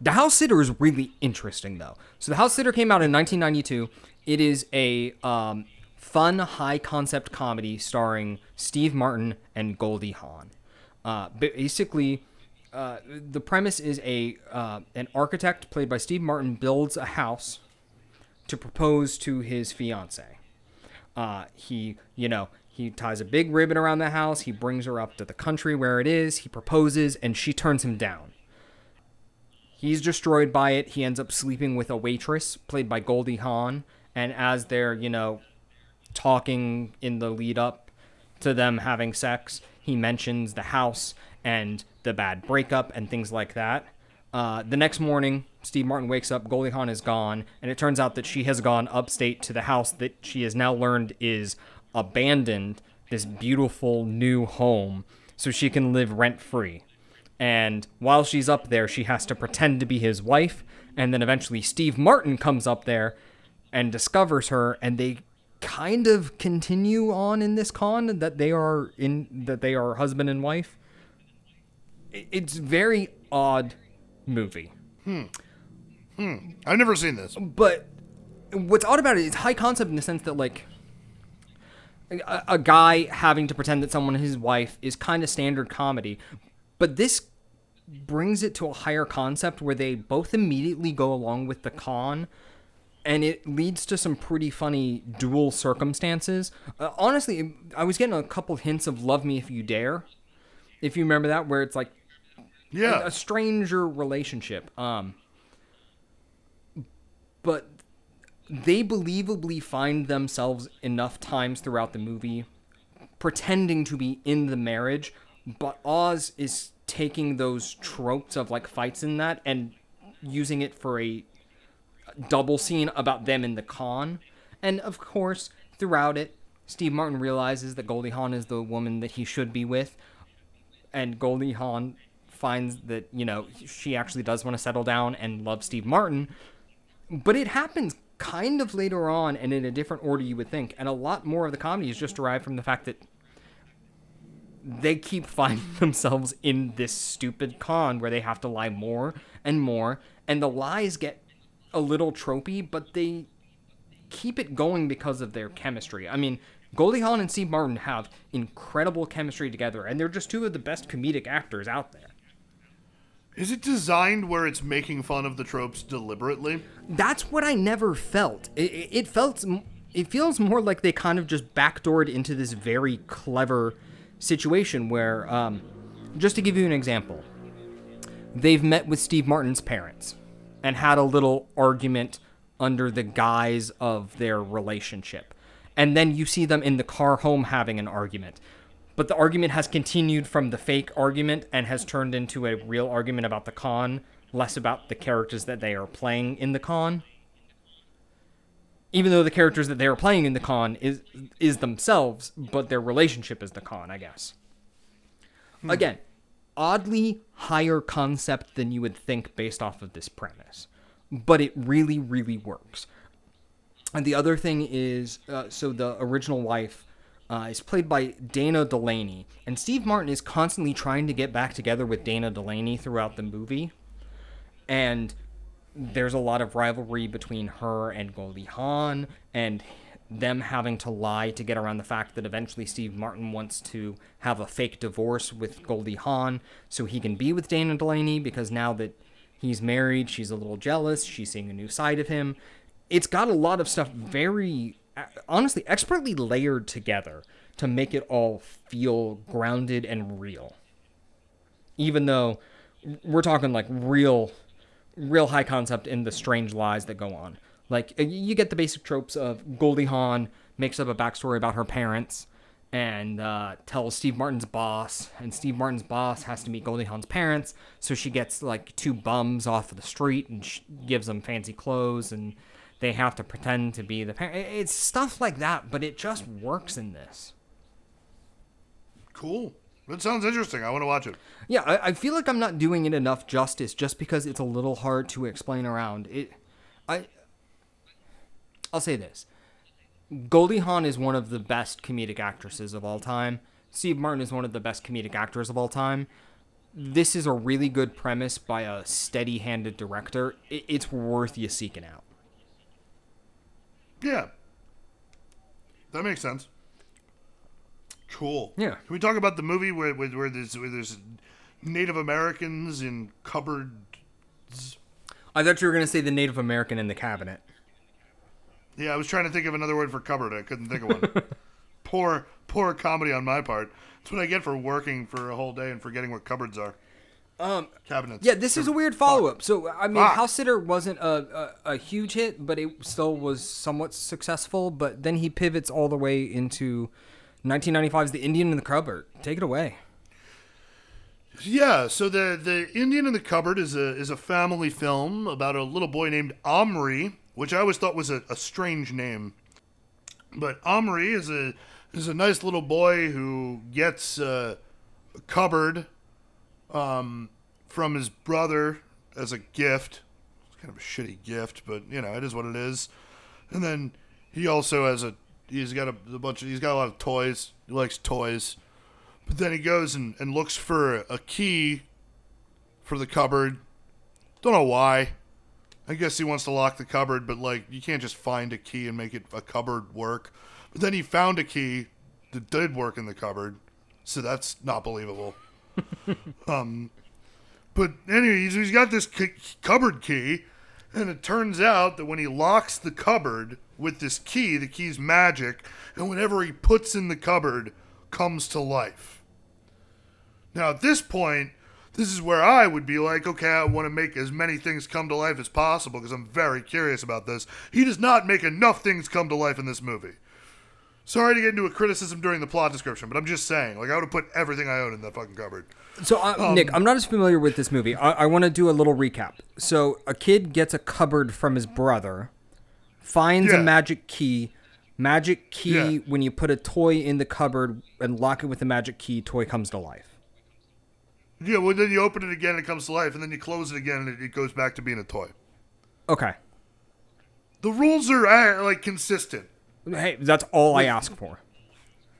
The House Sitter is really interesting though. So the House Sitter came out in 1992. It is a um, fun, high concept comedy starring Steve Martin and Goldie Hawn. Uh, basically, uh, the premise is a uh, an architect played by Steve Martin builds a house to propose to his fiance. Uh, he, you know, he ties a big ribbon around the house. He brings her up to the country where it is. He proposes, and she turns him down. He's destroyed by it. He ends up sleeping with a waitress played by Goldie Hawn. And as they're, you know, talking in the lead up to them having sex, he mentions the house and the bad breakup and things like that. Uh, the next morning, Steve Martin wakes up, Goldie Hawn is gone, and it turns out that she has gone upstate to the house that she has now learned is abandoned, this beautiful new home, so she can live rent free. And while she's up there, she has to pretend to be his wife, and then eventually Steve Martin comes up there and discovers her, and they kind of continue on in this con that they are in that they are husband and wife. It's very odd movie. Hmm. I've never seen this. But what's odd about it is high concept in the sense that like a, a guy having to pretend that someone is his wife is kind of standard comedy, but this brings it to a higher concept where they both immediately go along with the con and it leads to some pretty funny dual circumstances. Uh, honestly, I was getting a couple hints of Love Me If You Dare. If you remember that where it's like Yeah. a stranger relationship. Um, but they believably find themselves enough times throughout the movie pretending to be in the marriage, but Oz is taking those tropes of like fights in that and using it for a double scene about them in the con. And of course, throughout it, Steve Martin realizes that Goldie Hawn is the woman that he should be with, and Goldie Hawn finds that you know she actually does want to settle down and love Steve Martin, but it happens kind of later on and in a different order you would think, and a lot more of the comedy is just derived from the fact that they keep finding themselves in this stupid con where they have to lie more and more, and the lies get a little tropey, but they keep it going because of their chemistry. I mean, Goldie Hawn and Steve Martin have incredible chemistry together, and they're just two of the best comedic actors out there. Is it designed where it's making fun of the tropes deliberately? That's what I never felt. It, it, felt, it feels more like they kind of just backdoored into this very clever situation where, um, just to give you an example, they've met with Steve Martin's parents and had a little argument under the guise of their relationship. And then you see them in the car home having an argument. But the argument has continued from the fake argument and has turned into a real argument about the con, less about the characters that they are playing in the con. Even though the characters that they are playing in the con is is themselves, but their relationship is the con, I guess. Again, oddly higher concept than you would think based off of this premise, but it really, really works. And the other thing is, uh, so the original wife uh, is played by Dana Delany, and Steve Martin is constantly trying to get back together with Dana Delany throughout the movie, and there's a lot of rivalry between her and Goldie Hawn, and them having to lie to get around the fact that eventually Steve Martin wants to have a fake divorce with Goldie Hawn so he can be with Dana Delany because now that he's married, she's a little jealous. She's seeing a new side of him. It's got a lot of stuff very, honestly, expertly layered together to make it all feel grounded and real. Even though we're talking like real, real high concept in the strange lies that go on. Like you get the basic tropes of Goldie Hawn makes up a backstory about her parents and uh, tells Steve Martin's boss, and Steve Martin's boss has to meet Goldie Hawn's parents, so she gets like two bums off of the street and gives them fancy clothes, and they have to pretend to be the parent. It's stuff like that, but it just works in this. Cool. That sounds interesting. I want to watch it. Yeah, I, I feel like I'm not doing it enough justice just because it's a little hard to explain around. It, I, I'll say this. Goldie Hawn is one of the best comedic actresses of all time. Steve Martin is one of the best comedic actors of all time. This is a really good premise by a steady handed director. It's worth you seeking out. Yeah. That makes sense. Cool. Yeah. Can we talk about the movie where, where, where, there's, where there's Native Americans in cupboards? I thought you were going to say the Native American in the cabinet. Yeah, I was trying to think of another word for cupboard. I couldn't think of one. poor, poor comedy on my part. That's what I get for working for a whole day and forgetting what cupboards are. Um, Cabinets. Yeah, this is a weird follow up. So, I mean, Fuck. House Sitter wasn't a, a, a huge hit, but it still was somewhat successful. But then he pivots all the way into 1995's The Indian in the Cupboard. Take it away. Yeah, so the the Indian in the Cupboard is a is a family film about a little boy named Omri, which I always thought was a, a strange name. But Omri is a is a nice little boy who gets uh, a cupboard um, from his brother as a gift. It's kind of a shitty gift, but you know it is what it is. And then he also has a he's got a, a bunch of he's got a lot of toys. He likes toys. But then he goes and, and looks for a key for the cupboard. Don't know why. I guess he wants to lock the cupboard, but like you can't just find a key and make it a cupboard work. But then he found a key that did work in the cupboard, so that's not believable. um, but anyway, he's, got this c- cupboard key, and it turns out that when he locks the cupboard with this key, the key's magic, and whenever he puts in the cupboard, comes to life. Now, at this point, this is where I would be like, okay, I want to make as many things come to life as possible because I'm very curious about this. He does not make enough things come to life in this movie. Sorry to get into a criticism during the plot description, but I'm just saying, like, I would have put everything I own in that fucking cupboard. So, uh, Nick, I'm not as familiar with this movie. I, I want to do a little recap. So, a kid gets a cupboard from his brother, finds a magic key. Magic key, Yeah. when you put a toy in the cupboard and lock it with the magic key, toy comes to life. Yeah, well, then you open it again and it comes to life, and then you close it again and it, it goes back to being a toy. Okay. The rules are, uh, like, consistent Hey, that's all I ask for.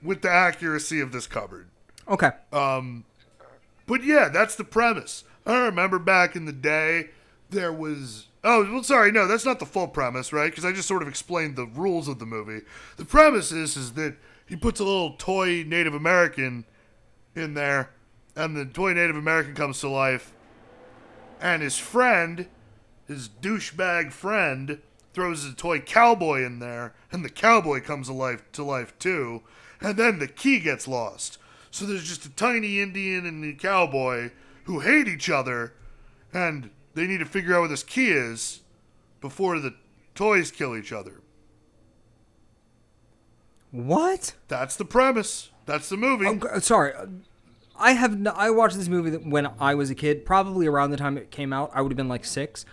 with the accuracy of this cupboard. Okay. Um, But yeah, that's the premise. I remember back in the day, there was. Oh, well, sorry, no, that's not the full premise, right? Because I just sort of explained the rules of the movie. The premise is, is that he puts a little toy Native American in there, and the toy Native American comes to life, and his friend, his douchebag friend, throws a toy cowboy in there, and the cowboy comes to life to life too, and then the key gets lost. So there's just a tiny Indian and a cowboy who hate each other, and they need to figure out where this key is before the toys kill each other. What? That's the premise. That's the movie. Oh, sorry. I have I watched this movie when I was a kid, probably around the time it came out. I would have been like six.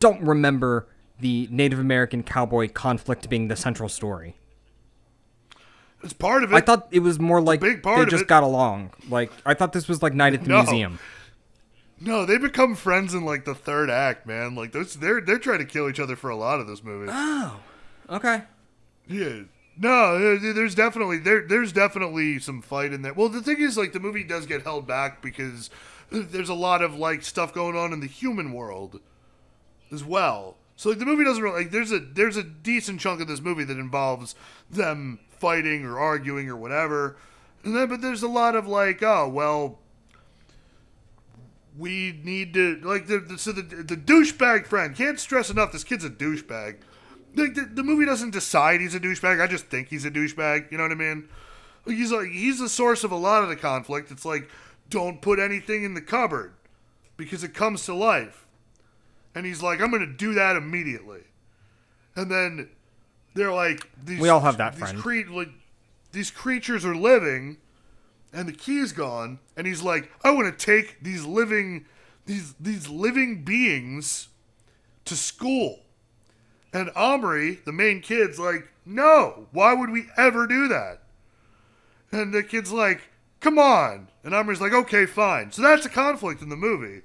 Don't remember the Native American cowboy conflict being the central story. It's part of it. I thought it was more like big part they just it. got along. Like I thought this was like Night at the No. Museum. no, they become friends in like the third act, man. Like those, they're they're trying to kill each other for a lot of this movie. Oh, okay. Yeah, No, there's definitely there there's definitely some fight in there. Well, the thing is, like, the movie does get held back because there's a lot of like stuff going on in the human world as well. So like the movie doesn't really like there's a there's a decent chunk of this movie that involves them fighting or arguing or whatever. And then but there's a lot of like, oh well we need to like the, the so the the douchebag friend can't stress enough this kid's a douchebag. Like the, the movie doesn't decide he's a douchebag. I just think he's a douchebag. You know what I mean? He's like he's the source of a lot of the conflict. It's like don't put anything in the cupboard because it comes to life. And he's like, I'm gonna do that immediately. And then they're like, these, We all have that these friend. cre- like, these creatures are living, and the key is gone. And he's like, I want to take these living, these these living beings to school. And Omri, the main kid's like, no, why would we ever do that? And the kid's like, come on. And Omri's like, okay, fine. So that's a conflict in the movie.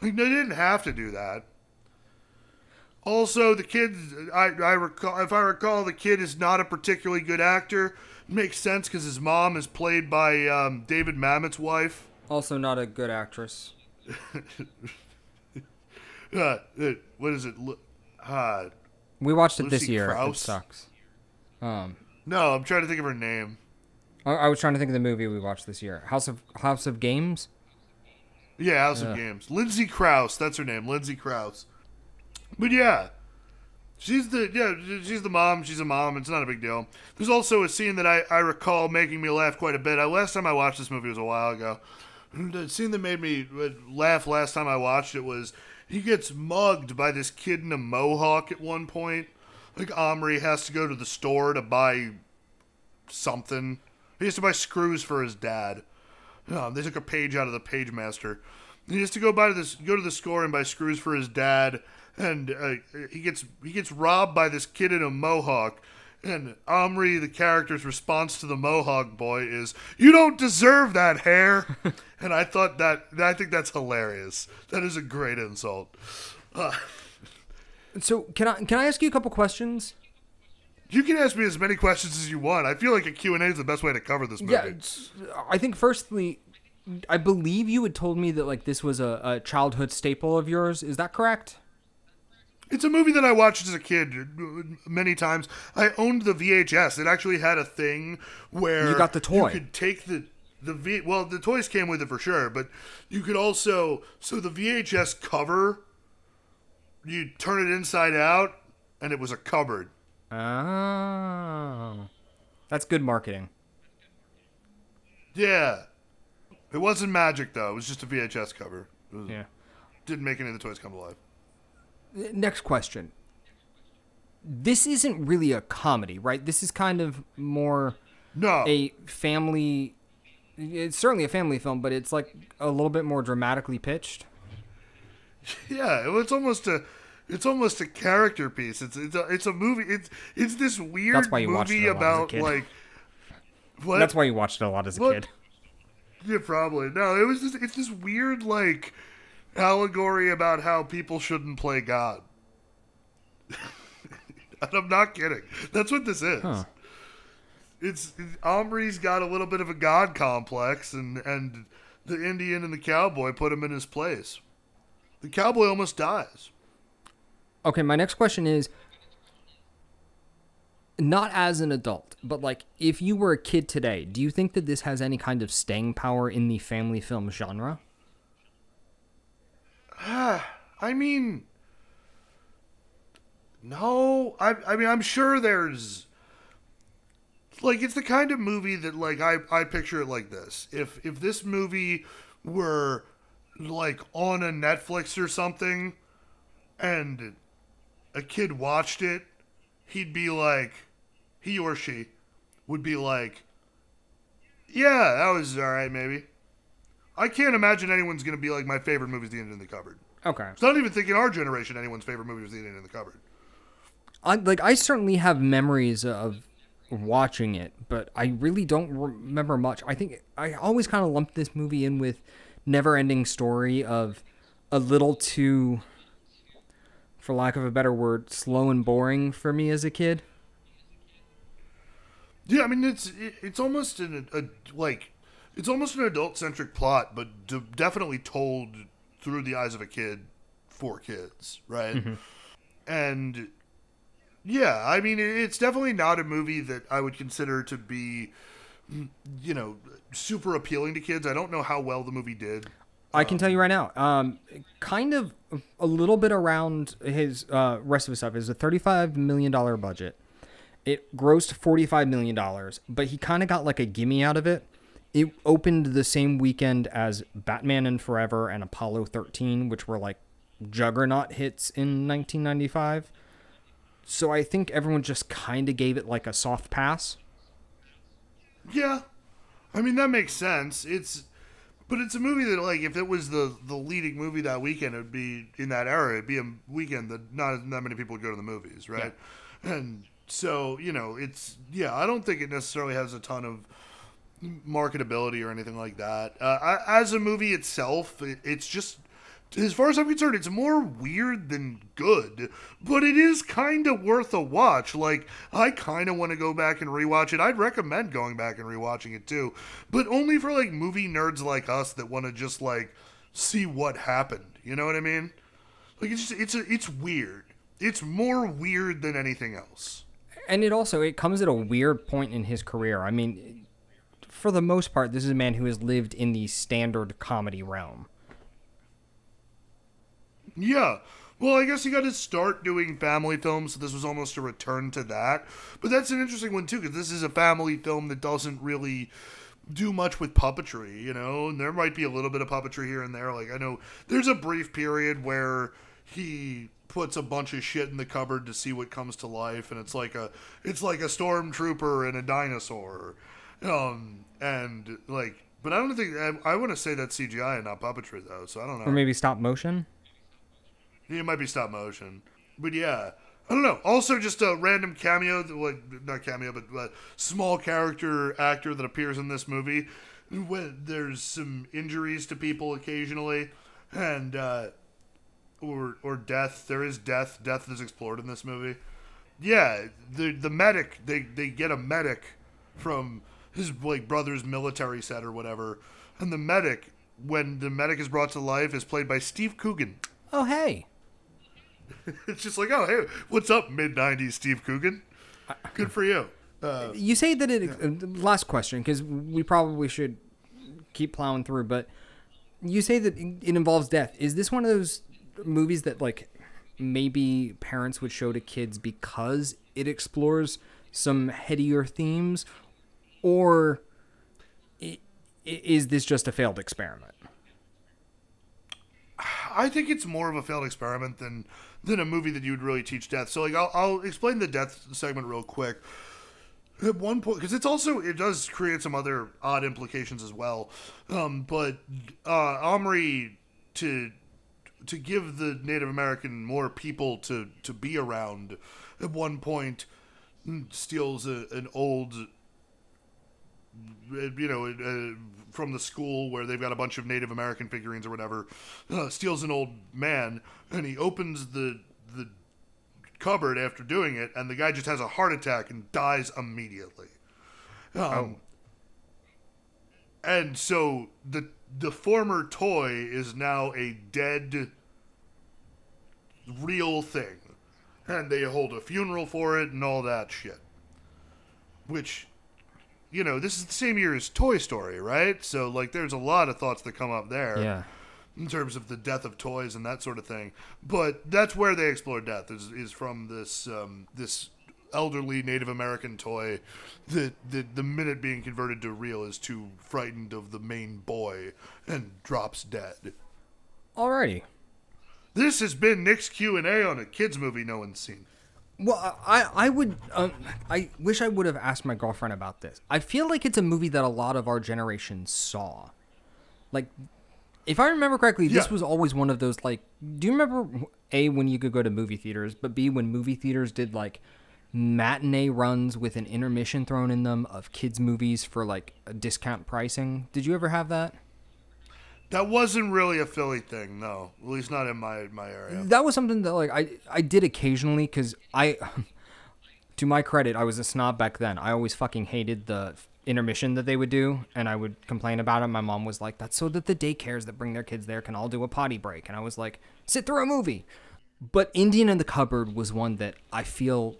Like, they didn't have to do that. Also, the kid, I, I recall, if I recall, the kid is not a particularly good actor. Makes sense because his mom is played by um, David Mamet's wife. Also, not a good actress. Uh, uh, what is it? Uh, We watched it this Lucy year. It sucks. Um, no, I'm trying to think of her name. I, I was trying to think of the movie we watched this year. House of House of Games. Yeah, House of Games. Lindsay Crouse, that's her name, Lindsay Crouse. But yeah, she's the yeah she's the mom. She's a mom. It's not a big deal. There's also a scene that I I recall making me laugh quite a bit. I, last time I watched this movie was a while ago. The scene that made me uh, laugh last time I watched it was he gets mugged by this kid in a mohawk at one point. Like Omri has to go to the store to buy something. He has to buy screws for his dad. Oh, they took a page out of the Pagemaster. He has to go buy this, go to the store and buy screws for his dad, and uh, he gets he gets robbed by this kid in a mohawk. And Omri, the character's response to the mohawk boy is, "You don't deserve that hair." and I thought that I think that's hilarious. That is a great insult. Uh, So can I can I ask you a couple questions? you can ask me as many questions as you want. I feel like a Q and A is the best way to cover this movie. Yeah, I think firstly, I believe you had told me that like this was a, a childhood staple of yours. Is that correct? It's a movie that I watched as a kid many times. I owned the VHS. It actually had a thing where You got the toy. You could take the the V. Well, the toys came with it for sure, but you could also so the VHS cover. You turn it inside out, and it was a cupboard. Oh, that's good marketing. Yeah, it wasn't magic though. It was just a VHS cover. Was- Yeah. Didn't make any of the toys come to life. Next question. This isn't really a comedy, right? This is kind of more No, a family. It's certainly a family film, but it's like a little bit more dramatically pitched. Yeah, it's almost a it's almost a character piece. It's it's a, it's a movie. It's it's this weird That's why you movie it a lot as a about kid. like what? That's why you watched it a lot as a What? kid. yeah, probably no. It was just it's this weird like allegory about how people shouldn't play God. and I'm not kidding. That's what this is. Huh. It's Omri's got a little bit of a God complex, and and the Indian and the cowboy put him in his place. The cowboy almost dies. Okay, my next question is not as an adult, but like if you were a kid today, do you think that this has any kind of staying power in the family film genre? I mean, no. I I mean, I'm sure there's like it's the kind of movie that like I I picture it like this. If if this movie were like on a Netflix or something, and a kid watched it, he'd be like, he or she would be like, yeah, that was all right, maybe. I can't imagine anyone's gonna be like my favorite movie is The Indian in the Cupboard. Okay. It's not even thinking our generation anyone's favorite movie was The Indian in the Cupboard. I like I certainly have memories of watching it, but I really don't remember much. I think I always kind of lumped this movie in with Never Ending Story of a little too for lack of a better word, slow and boring for me as a kid. Yeah, I mean it's it's almost an a, like it's almost an adult centric plot, but d- definitely told through the eyes of a kid for kids, right? Mm-hmm. And yeah, I mean it's definitely not a movie that I would consider to be you know super appealing to kids. I don't know how well the movie did. I can tell you right now, um, kind of a little bit around his uh, rest of his stuff is a thirty-five million dollar budget. It grossed forty-five million dollars, but he kind of got like a gimme out of it. It opened the same weekend as Batman and Forever and Apollo thirteen, which were like juggernaut hits in nineteen ninety-five. So I think everyone just kind of gave it like a soft pass. Yeah, I mean that makes sense. It's but it's a movie that like if it was the the leading movie that weekend, it'd be in that era. It'd be a weekend that not that many people would go to the movies, right? And so you know, it's yeah. I don't think it necessarily has a ton of marketability or anything like that. Uh, as a movie itself, it, it's just. As far as I'm concerned, it's more weird than good, but it is kind of worth a watch. Like, I kind of want to go back and rewatch it. I'd recommend going back and rewatching it too, but only for like movie nerds like us that want to just like see what happened. You know what I mean? Like, it's just, it's a, it's weird. It's more weird than anything else. and it also it comes at a weird point in his career. I mean, for the most part, this is a man who has lived in the standard comedy realm. Yeah. Well, I guess he got to start doing family films, so this was almost a return to that. But that's an interesting one too, because this is a family film that doesn't really do much with puppetry, you know. And there might be a little bit of puppetry here and there. Like I know there's a brief period where he puts a bunch of shit in the cupboard to see what comes to life, and it's like a it's like a stormtrooper and a dinosaur, um, and like. But I don't think I, I want to say that's CGI and not puppetry though, so I don't know. Or maybe stop motion. It might be stop motion, but yeah, I don't know. Also, just a random cameo, like not cameo, but uh, small character actor that appears in this movie. When there's some injuries to people occasionally, and uh, or or death. There is death. Death is explored in this movie. Yeah, the the medic they they get a medic from his like brother's military set or whatever, and the medic when the medic is brought to life is played by Steve Coogan. Oh hey, It's just like, oh, hey, what's up, mid 90s Steve Coogan? Good for you. Uh, you say that it. Uh, last question, because we probably should keep plowing through. But you say that it involves death. Is this one of those movies that like maybe parents would show to kids because it explores some headier themes, or is this just a failed experiment? I think it's more of a failed experiment than than a movie that you would really teach death. So, like, I'll, I'll explain the death segment real quick. At one point, because it's also it does create some other odd implications as well. Um, but uh, Omri to to give the Native American more people to to be around. At one point, steals a, an old you know, uh, from the school where they've got a bunch of Native American figurines or whatever, uh, steals an old man, and he opens the the cupboard after doing it, and the guy just has a heart attack and dies immediately. Um, And so the the former toy is now a dead real thing, and they hold a funeral for it and all that shit. Which you know, this is the same year as Toy Story, right? So like there's a lot of thoughts that come up there Yeah. in terms of the death of toys and that sort of thing. But that's where they explore death is, is from this um, this elderly Native American toy that, that the minute being converted to real is too frightened of the main boy and drops dead. Alrighty. This has been Nick's Q and A on a kids movie no one's seen. Well, I I would um, I wish I would have asked my girlfriend about this. I feel like it's a movie that a lot of our generation saw. Like, if I remember correctly, this Yeah. was always one of those like. Do you remember a when you could go to movie theaters, but b when movie theaters did like matinee runs with an intermission thrown in them of kids movies for like a discount pricing? Did you ever have that? That wasn't really a Philly thing, no. At least not in my my area. that was something that like I I did occasionally because I to my credit, I was a snob back then. I always fucking hated the intermission that they would do, and I would complain about it. My mom was like, "That's so that the daycares that bring their kids there can all do a potty break," and I was like, "Sit through a movie." But Indian in the Cupboard was one that I feel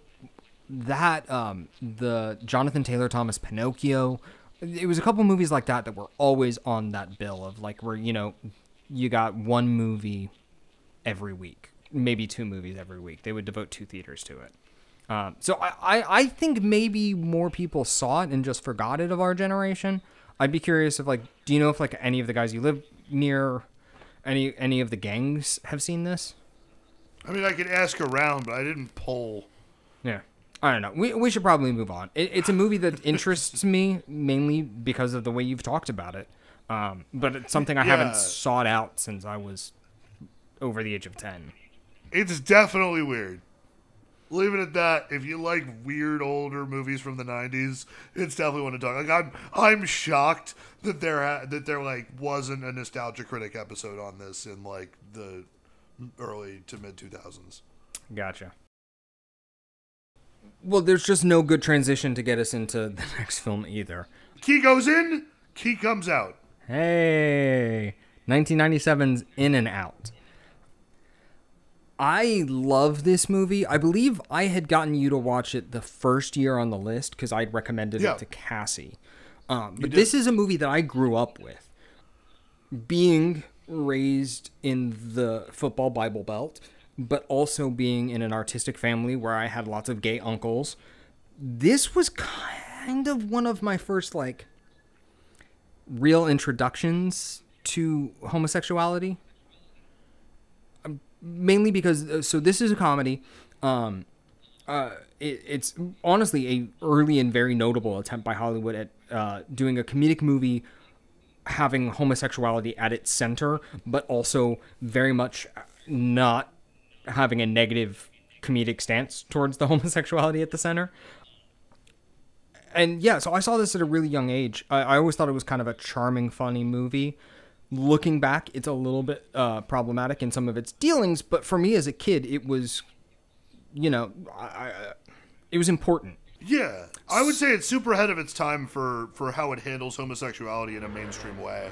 that um, the Jonathan Taylor Thomas Pinocchio. It was a couple movies like that that were always on that bill of like where you know you got one movie every week, maybe two movies every week. They would devote two theaters to it. Um, so I, I, I think maybe more people saw it and just forgot it of our generation. I'd be curious if like, do you know if like any of the guys you live near, any any of the gangs have seen this? I mean, I could ask around, but I didn't poll. I don't know. We, we should probably move on. It, it's a movie that interests me mainly because of the way you've talked about it. Um, but it's something I Yeah. haven't sought out since I was over the age of 10. It's definitely weird. Leave it at that. If you like weird older movies from the '90s, it's definitely one to talk. Like I'm, I'm shocked that there ha- that there like wasn't a nostalgia critic episode on this in like the early to mid 2000s. Gotcha. Well, there's just no good transition to get us into the next film either. Key goes in, key comes out. Hey, 1997's In and Out. I love this movie. I believe I had gotten you to watch it the first year on the list because I'd recommended Yeah. it to Cassie. Um, but this is a movie that I grew up with. Being raised in the football Bible Belt, but also being in an artistic family where I had lots of gay uncles. This was kind of one of my first, like, real introductions to homosexuality Um, mainly because uh, so this is a comedy um uh it, it's honestly a early and very notable attempt by hollywood at uh, doing a comedic movie having homosexuality at its center but also very much not having a negative comedic stance towards the homosexuality at the center and yeah, so I saw this at a really young age. I, I always thought it was kind of a charming, funny movie. Looking back, it's a little bit uh, problematic in some of its dealings, but for me as a kid, it was, you know, I, I, it was important. Yeah, I would say it's super ahead of its time for for how it handles homosexuality in a mainstream way.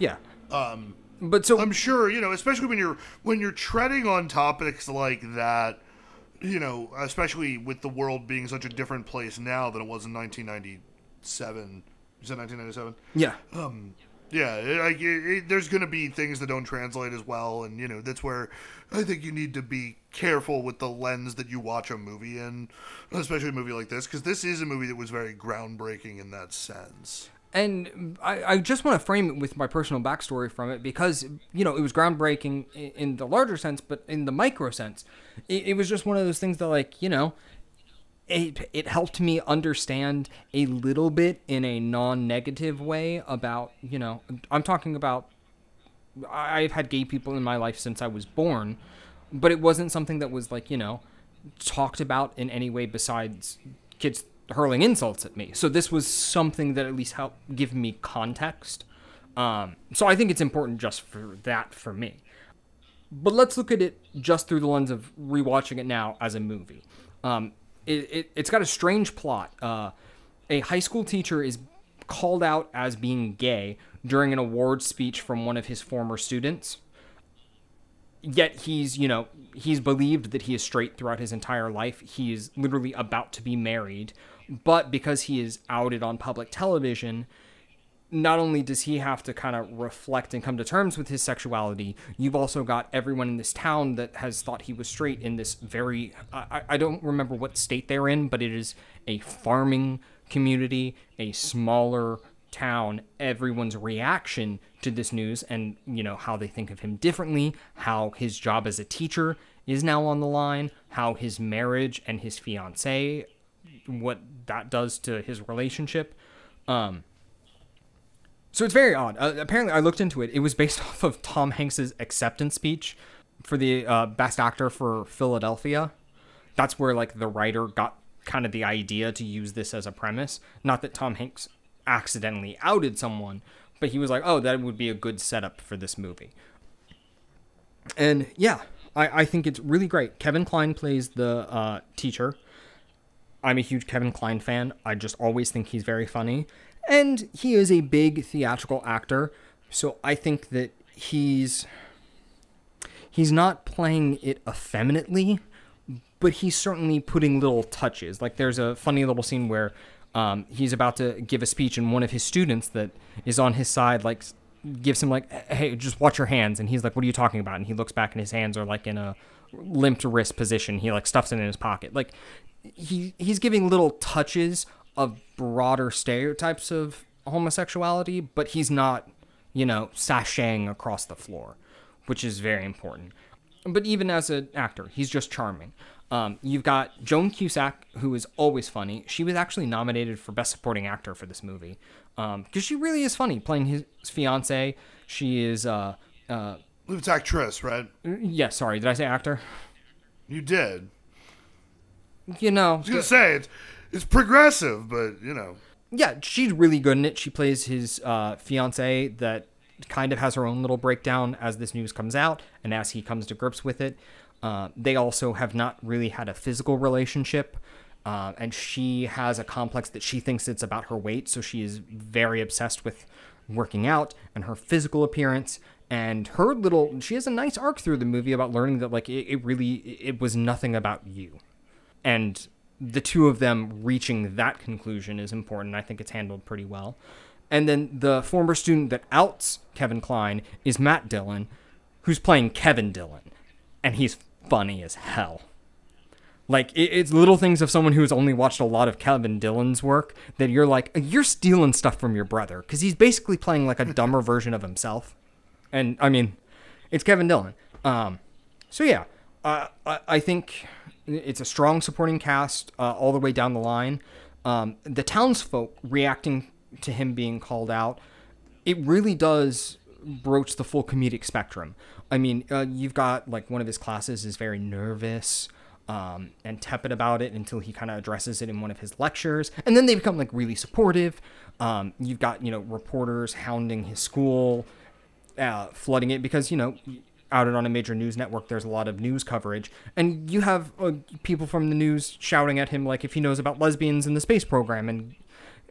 Yeah. Um, but so I'm sure you know, especially when you're when you're treading on topics like that. You know, especially with the world being such a different place now than it was in 1997. You said 1997. yeah, um, Yeah, like, it, it, there's going to be things that don't translate as well, and you know that's where I think you need to be careful with the lens that you watch a movie in, especially a movie like this, because this is a movie that was very groundbreaking in that sense. And I, I just want to frame it with my personal backstory from it because you know it was groundbreaking in, in the larger sense, but in the micro sense, it, it was just one of those things that like you know it it helped me understand a little bit in a non-negative way about you know I'm talking about I've had gay people in my life since I was born, but it wasn't something that was like you know talked about in any way besides kids hurling insults at me. So this was something that at least helped give me context. Um, so I think it's important just for that for me. But let's look at it just through the lens of rewatching it now as a movie. Um, it, it, it's got a strange plot. Uh, a high school teacher is called out as being gay during an award speech from one of his former students. Yet he's, you know, he's believed that he is straight throughout his entire life. He is literally about to be married. But because he is outed on public television, not only does he have to kind of reflect and come to terms with his sexuality, you've also got everyone in this town that has thought he was straight in this very, I, I don't remember what state they're in, but it is a farming community, a smaller town. Everyone's reaction to this news and, you know, how they think of him differently, how his job as a teacher is now on the line, how his marriage and his fiance, what that does to his relationship. Um, so it's very odd. Uh, apparently, I looked into it. It was based off of Tom Hanks's acceptance speech for the uh, best actor for Philadelphia. That's where like the writer got kind of the idea to use this as a premise. Not that Tom Hanks accidentally outed someone, but he was like, "Oh, that would be a good setup for this movie." And yeah, I, I think it's really great. Kevin Kline plays the uh, teacher. I'm a huge Kevin Kline fan. I just always think he's very funny. And he is a big theatrical actor. So I think that he's he's not playing it effeminately, but he's certainly putting little touches. Like there's a funny little scene where um, he's about to give a speech, and one of his students that is on his side like gives him like, "Hey, just watch your hands," and he's like, "What are you talking about?" And he looks back, and his hands are like in a limped wrist position. He like stuffs it in his pocket. Like he he's giving little touches of broader stereotypes of homosexuality, but he's not, you know, sashaying across the floor, which is very important. But even as an actor, he's just charming. Um, you've got Joan Cusack, who is always funny. She was actually nominated for Best Supporting Actor for this movie because um, she really is funny playing his fiance. She is. Uh, uh, it's actress, right? Yeah, sorry, did I say actor? You did. You know, I was gonna say it's it's progressive, but you know. Yeah, she's really good in it. She plays his uh, fiance that kind of has her own little breakdown as this news comes out and as he comes to grips with it. Uh, they also have not really had a physical relationship. Uh, and she has a complex that she thinks it's about her weight. So she is very obsessed with working out and her physical appearance. And her little, she has a nice arc through the movie about learning that, like, it, it really, it was nothing about you. And the two of them reaching that conclusion is important. I think it's handled pretty well. And then the former student that outs Kevin Kline is Matt Dillon, who's playing Kevin Dillon. And he's funny as hell. Like it, it's little things of someone who's only watched a lot of Kevin Dillon's work that you're like you're stealing stuff from your brother because he's basically playing like a dumber version of himself, and I mean, it's Kevin Dillon. Um, so yeah, uh, I, I think it's a strong supporting cast uh, all the way down the line. Um, the townsfolk reacting to him being called out, it really does broach the full comedic spectrum. I mean, uh, you've got like one of his classes is very nervous um, and tepid about it until he kind of addresses it in one of his lectures, and then they become like really supportive. Um, you've got you know reporters hounding his school, uh, flooding it because you know out on a major news network there's a lot of news coverage and you have uh, people from the news shouting at him like if he knows about lesbians in the space program and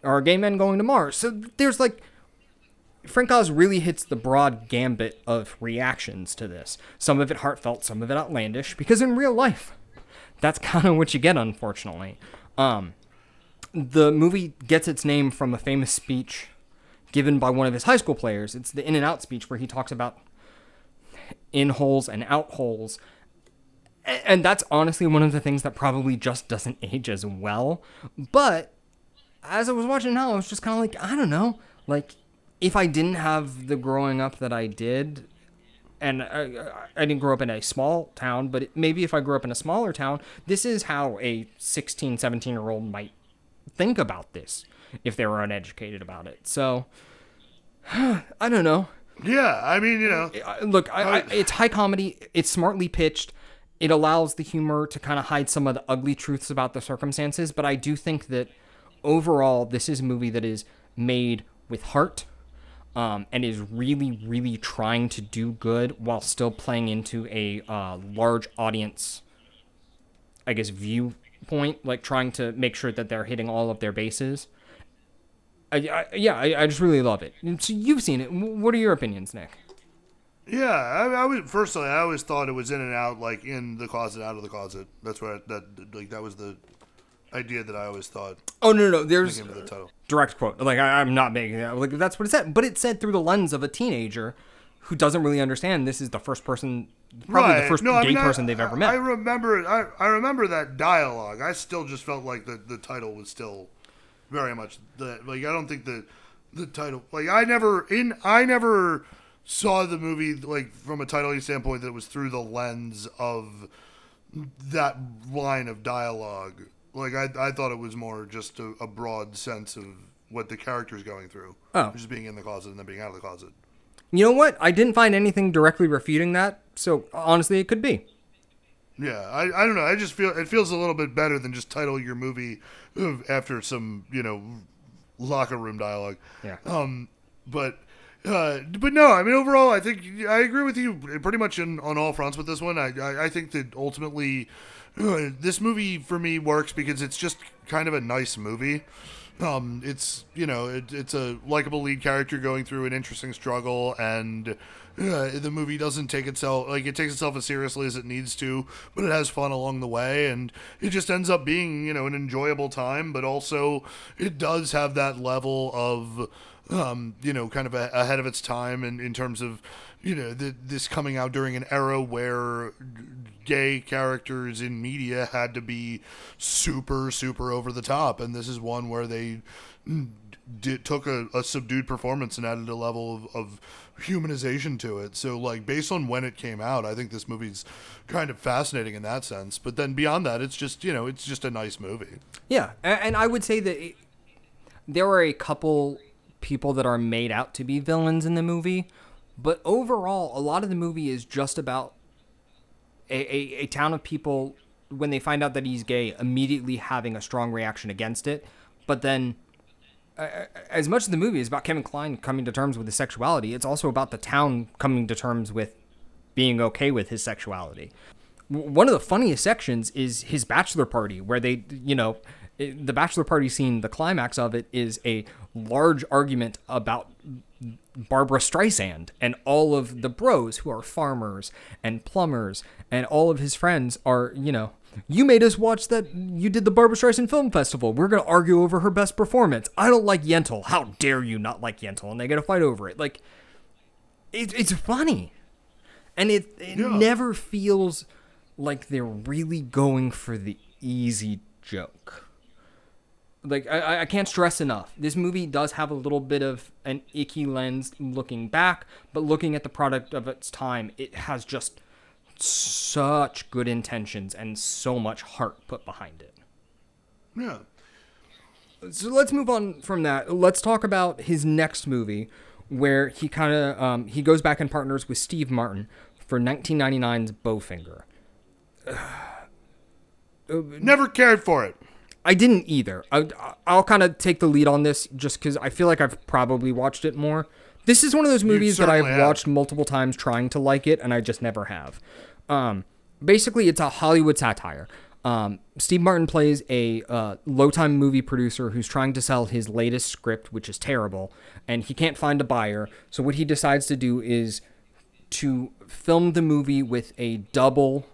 are gay men going to mars so there's like Frank Oz really hits the broad gambit of reactions to this. Some of it heartfelt, some of it outlandish, because in real life, that's kind of what you get, unfortunately. Um, the movie gets its name from a famous speech given by one of his high school players. It's the In and Out speech where he talks about in holes and out holes. And that's honestly one of the things that probably just doesn't age as well. But as I was watching now, I was just kind of like, I don't know. Like, if I didn't have the growing up that I did, and I, I didn't grow up in a small town, but maybe if I grew up in a smaller town, this is how a 16, 17 year old might think about this if they were uneducated about it. So, I don't know. Yeah, I mean, you know. Look, I, I, it's high comedy, it's smartly pitched. It allows the humor to kind of hide some of the ugly truths about the circumstances, but I do think that overall, this is a movie that is made with heart um, and is really, really trying to do good while still playing into a uh, large audience, I guess, viewpoint, like trying to make sure that they're hitting all of their bases. I, I, yeah, I, I just really love it. So you've seen it. What are your opinions, Nick? Yeah, I, I was personally, I always thought it was in and out, like in the closet, out of the closet. That's what I, that like that was the idea that I always thought. Oh no, no, no. there's the direct quote. Like I, am not making that. Like that's what it said, but it said through the lens of a teenager who doesn't really understand. This is the first person, probably right. the first no, gay I mean, person they've ever met. I remember, I, I remember that dialogue. I still just felt like the the title was still very much the like. I don't think the the title like I never in I never saw the movie like from a titling standpoint that was through the lens of that line of dialogue like I, I thought it was more just a, a broad sense of what the character's going through. Oh, just being in the closet and then being out of the closet. You know what? I didn't find anything directly refuting that. So honestly, it could be. Yeah, I, I don't know. I just feel it feels a little bit better than just title your movie after some you know locker room dialogue. Yeah. Um, but Uh, but no, I mean overall, I think I agree with you pretty much in, on all fronts with this one. I I, I think that ultimately, uh, this movie for me works because it's just kind of a nice movie. Um, it's you know it, it's a likable lead character going through an interesting struggle, and uh, the movie doesn't take itself like it takes itself as seriously as it needs to, but it has fun along the way, and it just ends up being you know an enjoyable time. But also, it does have that level of um, you know, kind of a, ahead of its time in, in terms of, you know, the, this coming out during an era where gay characters in media had to be super, super over the top. And this is one where they did, took a, a subdued performance and added a level of, of humanization to it. So, like, based on when it came out, I think this movie's kind of fascinating in that sense. But then beyond that, it's just, you know, it's just a nice movie. Yeah. And, I would say that it, there are a couple people that are made out to be villains in the movie, but overall, a lot of the movie is just about a, a, a town of people when they find out that he's gay immediately having a strong reaction against it, but then. As much as the movie is about Kevin Kline coming to terms with his sexuality, it's also about the town coming to terms with being okay with his sexuality. One of the funniest sections is his bachelor party, where they, you know, the bachelor party scene, the climax of it is a large argument about Barbra Streisand and all of the bros who are farmers and plumbers and all of his friends are, you know, you made us watch that you did the Barbra Streisand Film Festival. We're going to argue over her best performance. I don't like Yentl. How dare you not like Yentl? And they get a fight over it. Like, it, it's funny. And it, it yeah. never feels like they're really going for the easy joke like I, I can't stress enough. This movie does have a little bit of an icky lens looking back but looking at the product of its time it has just such good intentions and so much heart put behind it. Yeah. So let's move on from that. Let's talk about his next movie where he kind of um, he goes back and partners with steve martin for 1999's bowfinger. Never cared for it I didn't either. I, will kind of take the lead on this just because I feel like I've probably watched it more. This is one of those movies that I've have. watched multiple times trying to like it, and I just never have. Um, basically, it's a Hollywood satire. Um, Steve Martin plays a uh, low time movie producer who's trying to sell his latest script, which is terrible, and he can't find a buyer. So, what he decides to do is to film the movie with a double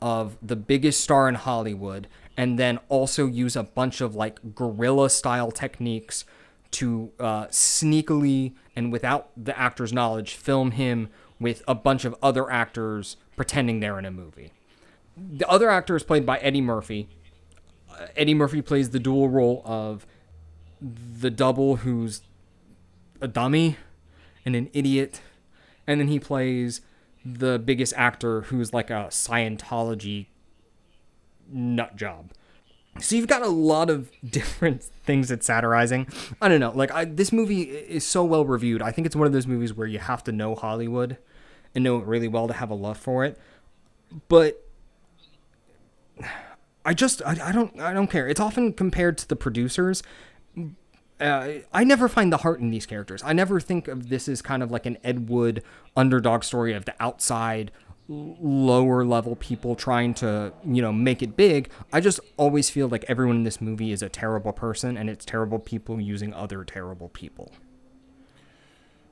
of the biggest star in Hollywood and then also use a bunch of like guerrilla style techniques to uh, sneakily and without the actor's knowledge film him with a bunch of other actors pretending they're in a movie. The other actor is played by Eddie Murphy. Uh, Eddie Murphy plays the dual role of the double who's a dummy and an idiot, and then he plays the biggest actor who's like a Scientology nut job. So you've got a lot of different things it's satirizing. I don't know. Like I, this movie is so well reviewed. I think it's one of those movies where you have to know Hollywood and know it really well to have a love for it. But I just I, I don't I don't care. It's often compared to the producers. Uh, I never find the heart in these characters. I never think of this as kind of like an Ed Wood underdog story of the outside lower level people trying to, you know, make it big. I just always feel like everyone in this movie is a terrible person and it's terrible people using other terrible people.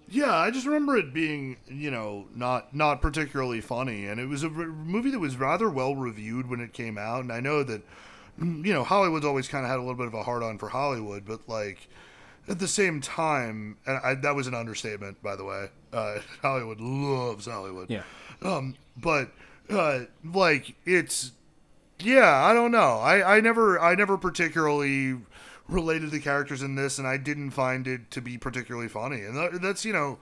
Yeah, I just remember it being, you know, not not particularly funny and it was a movie that was rather well reviewed when it came out and I know that you know, Hollywood's always kind of had a little bit of a hard on for Hollywood, but like at the same time, and I, that was an understatement, by the way. Uh, Hollywood loves Hollywood. Yeah. Um, but uh, like it's yeah, I don't know. I, I never I never particularly related the characters in this, and I didn't find it to be particularly funny. And that's you know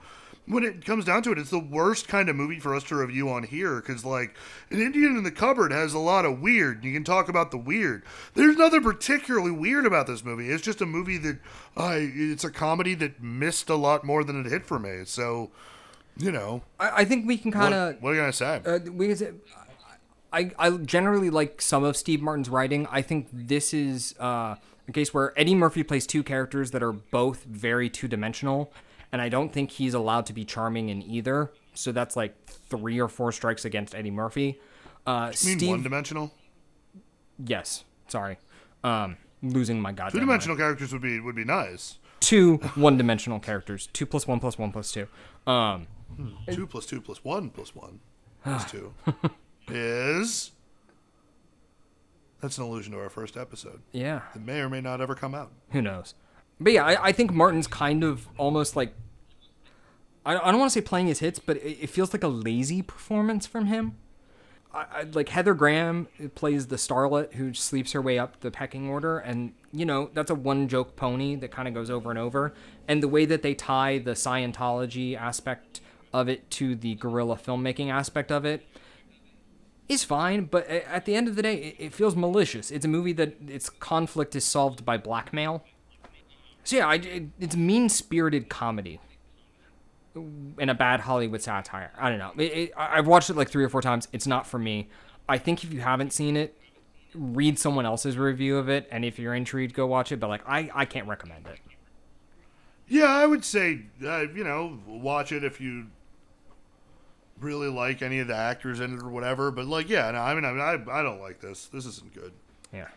when it comes down to it, it's the worst kind of movie for us to review on here because, like, an Indian in the cupboard has a lot of weird. You can talk about the weird. There's nothing particularly weird about this movie. It's just a movie that, uh, it's a comedy that missed a lot more than it hit for me. So, you know, I, I think we can kind of. What, what, are you gonna say? Uh, we can say. I, I generally like some of Steve Martin's writing. I think this is uh, a case where Eddie Murphy plays two characters that are both very two dimensional, and I don't think he's allowed to be charming in either. So that's like three or four strikes against Eddie Murphy. Uh, You mean Steve, one dimensional? yes, sorry, um, losing my goddamn Two dimensional characters would be would be nice. Two one-dimensional characters, two plus one plus one plus two. Um, Hmm. Two plus two plus one plus one plus two is. That's an allusion to our first episode. yeah, It may or may not ever come out. who knows? But yeah, I, I think Martin's kind of almost like I, I don't want to say playing his hits, but it, it feels like a lazy performance from him. I, I, like Heather Graham plays the starlet who sleeps her way up the pecking order, and you know that's a one joke pony that kind of goes over and over. And the way that they tie the Scientology aspect of it to the guerrilla filmmaking aspect of it is fine, but at the end of the day, it, feels malicious. It's a movie that its conflict is solved by blackmail. So yeah, I, it, it's mean spirited comedy and a bad Hollywood satire. I don't know. It, it, I've watched it like three or four times. It's not for me. I think if you haven't seen it, read someone else's review of it, and if you're intrigued, go watch it. But like, I, I can't recommend it. Yeah, I would say, uh, you know, watch it if you really like any of the actors in it or whatever. But like, yeah, no, I mean, I, mean, I, I don't like this. This isn't good. Yeah.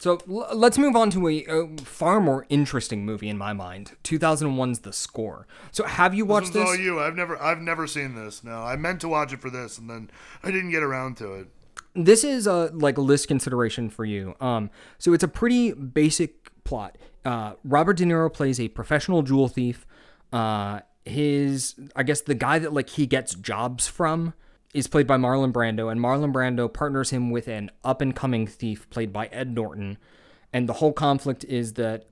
So l- let's move on to a, a far more interesting movie in my mind. 2001's The Score. So have you watched This one's all this? you. I've never, I've never seen this. No, I meant to watch it for this, and then I didn't get around to it. this is a like list consideration for you. Um, so it's a pretty basic plot. Uh, Robert De Niro plays a professional jewel thief. Uh, his, I guess, the guy that like he gets jobs from is played by Marlon Brando, and Marlon Brando partners him with an up and coming thief played by Ed Norton. And the whole conflict is that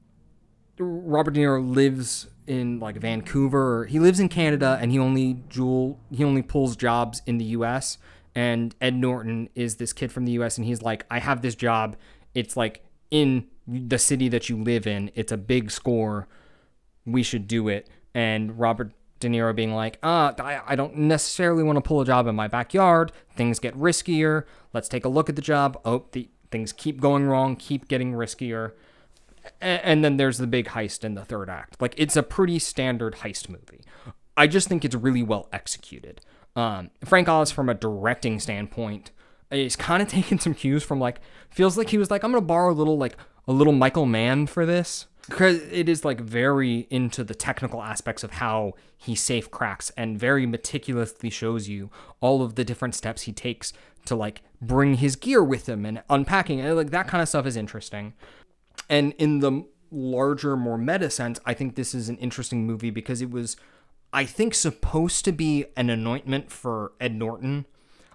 Robert De Niro lives in like Vancouver. He lives in Canada and he only jewel he only pulls jobs in the US. And Ed Norton is this kid from the US and he's like, I have this job. It's like in the city that you live in. It's a big score. We should do it. And Robert De Niro being like, uh, I, I don't necessarily want to pull a job in my backyard. Things get riskier. Let's take a look at the job. Oh, the things keep going wrong, keep getting riskier and then there's the big heist in the third act. Like it's a pretty standard heist movie. I just think it's really well executed. Um, Frank Oz, from a directing standpoint, is kind of taking some cues from like feels like he was like I'm gonna borrow a little like a little Michael Mann for this it is like very into the technical aspects of how he safe cracks and very meticulously shows you all of the different steps he takes to like bring his gear with him and unpacking it. Like that kind of stuff is interesting. And in the larger, more meta sense, I think this is an interesting movie because it was, I think, supposed to be an anointment for Ed Norton.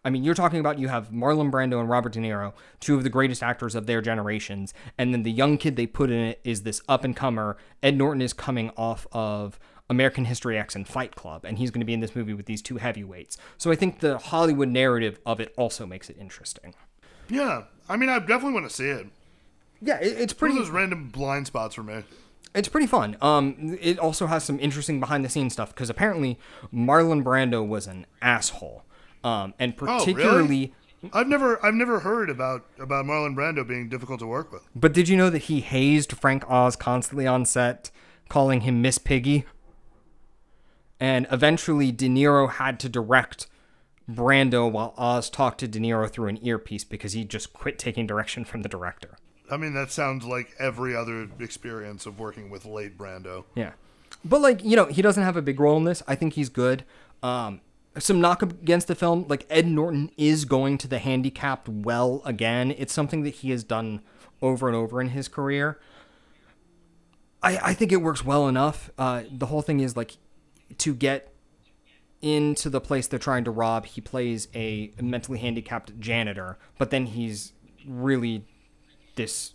I mean, you're talking about you have Marlon Brando and Robert De Niro, two of the greatest actors of their generations, and then the young kid they put in it is this up and comer. Ed Norton is coming off of American History X and Fight Club, and he's going to be in this movie with these two heavyweights. So I think the Hollywood narrative of it also makes it interesting. Yeah, I mean, I definitely want to see it. Yeah, it, it's One pretty. of those random blind spots for me. It's pretty fun. Um, it also has some interesting behind the scenes stuff because apparently Marlon Brando was an asshole. Um, and Oh, really? particularly, I've never, I've never heard about about Marlon Brando being difficult to work with. but did you know that he hazed Frank Oz constantly on set, calling him Miss Piggy? And eventually, De Niro had to direct Brando while Oz talked to De Niro through an earpiece because he just quit taking direction from the director. I mean, that sounds like every other experience of working with late Brando. Yeah. But like, you know, he doesn't have a big role in this. I think he's good. Um some knock against the film, like Ed Norton is going to the handicapped well again. It's something that he has done over and over in his career. I I think it works well enough. Uh the whole thing is like to get into the place they're trying to rob, he plays a mentally handicapped janitor, but then he's really this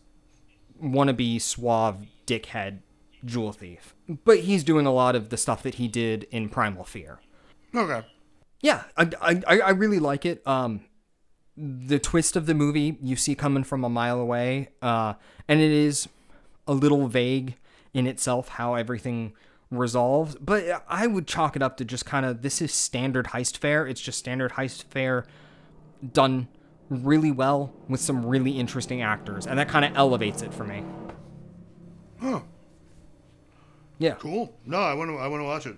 wannabe suave dickhead jewel thief. But he's doing a lot of the stuff that he did in Primal Fear. Okay. Yeah, I, I, I really like it. Um, the twist of the movie you see coming from a mile away, uh, and it is a little vague in itself how everything resolves. But I would chalk it up to just kind of this is standard heist fare. It's just standard heist fare done really well with some really interesting actors, and that kind of elevates it for me. Huh. Yeah. Cool. No, I want to. I want to watch it.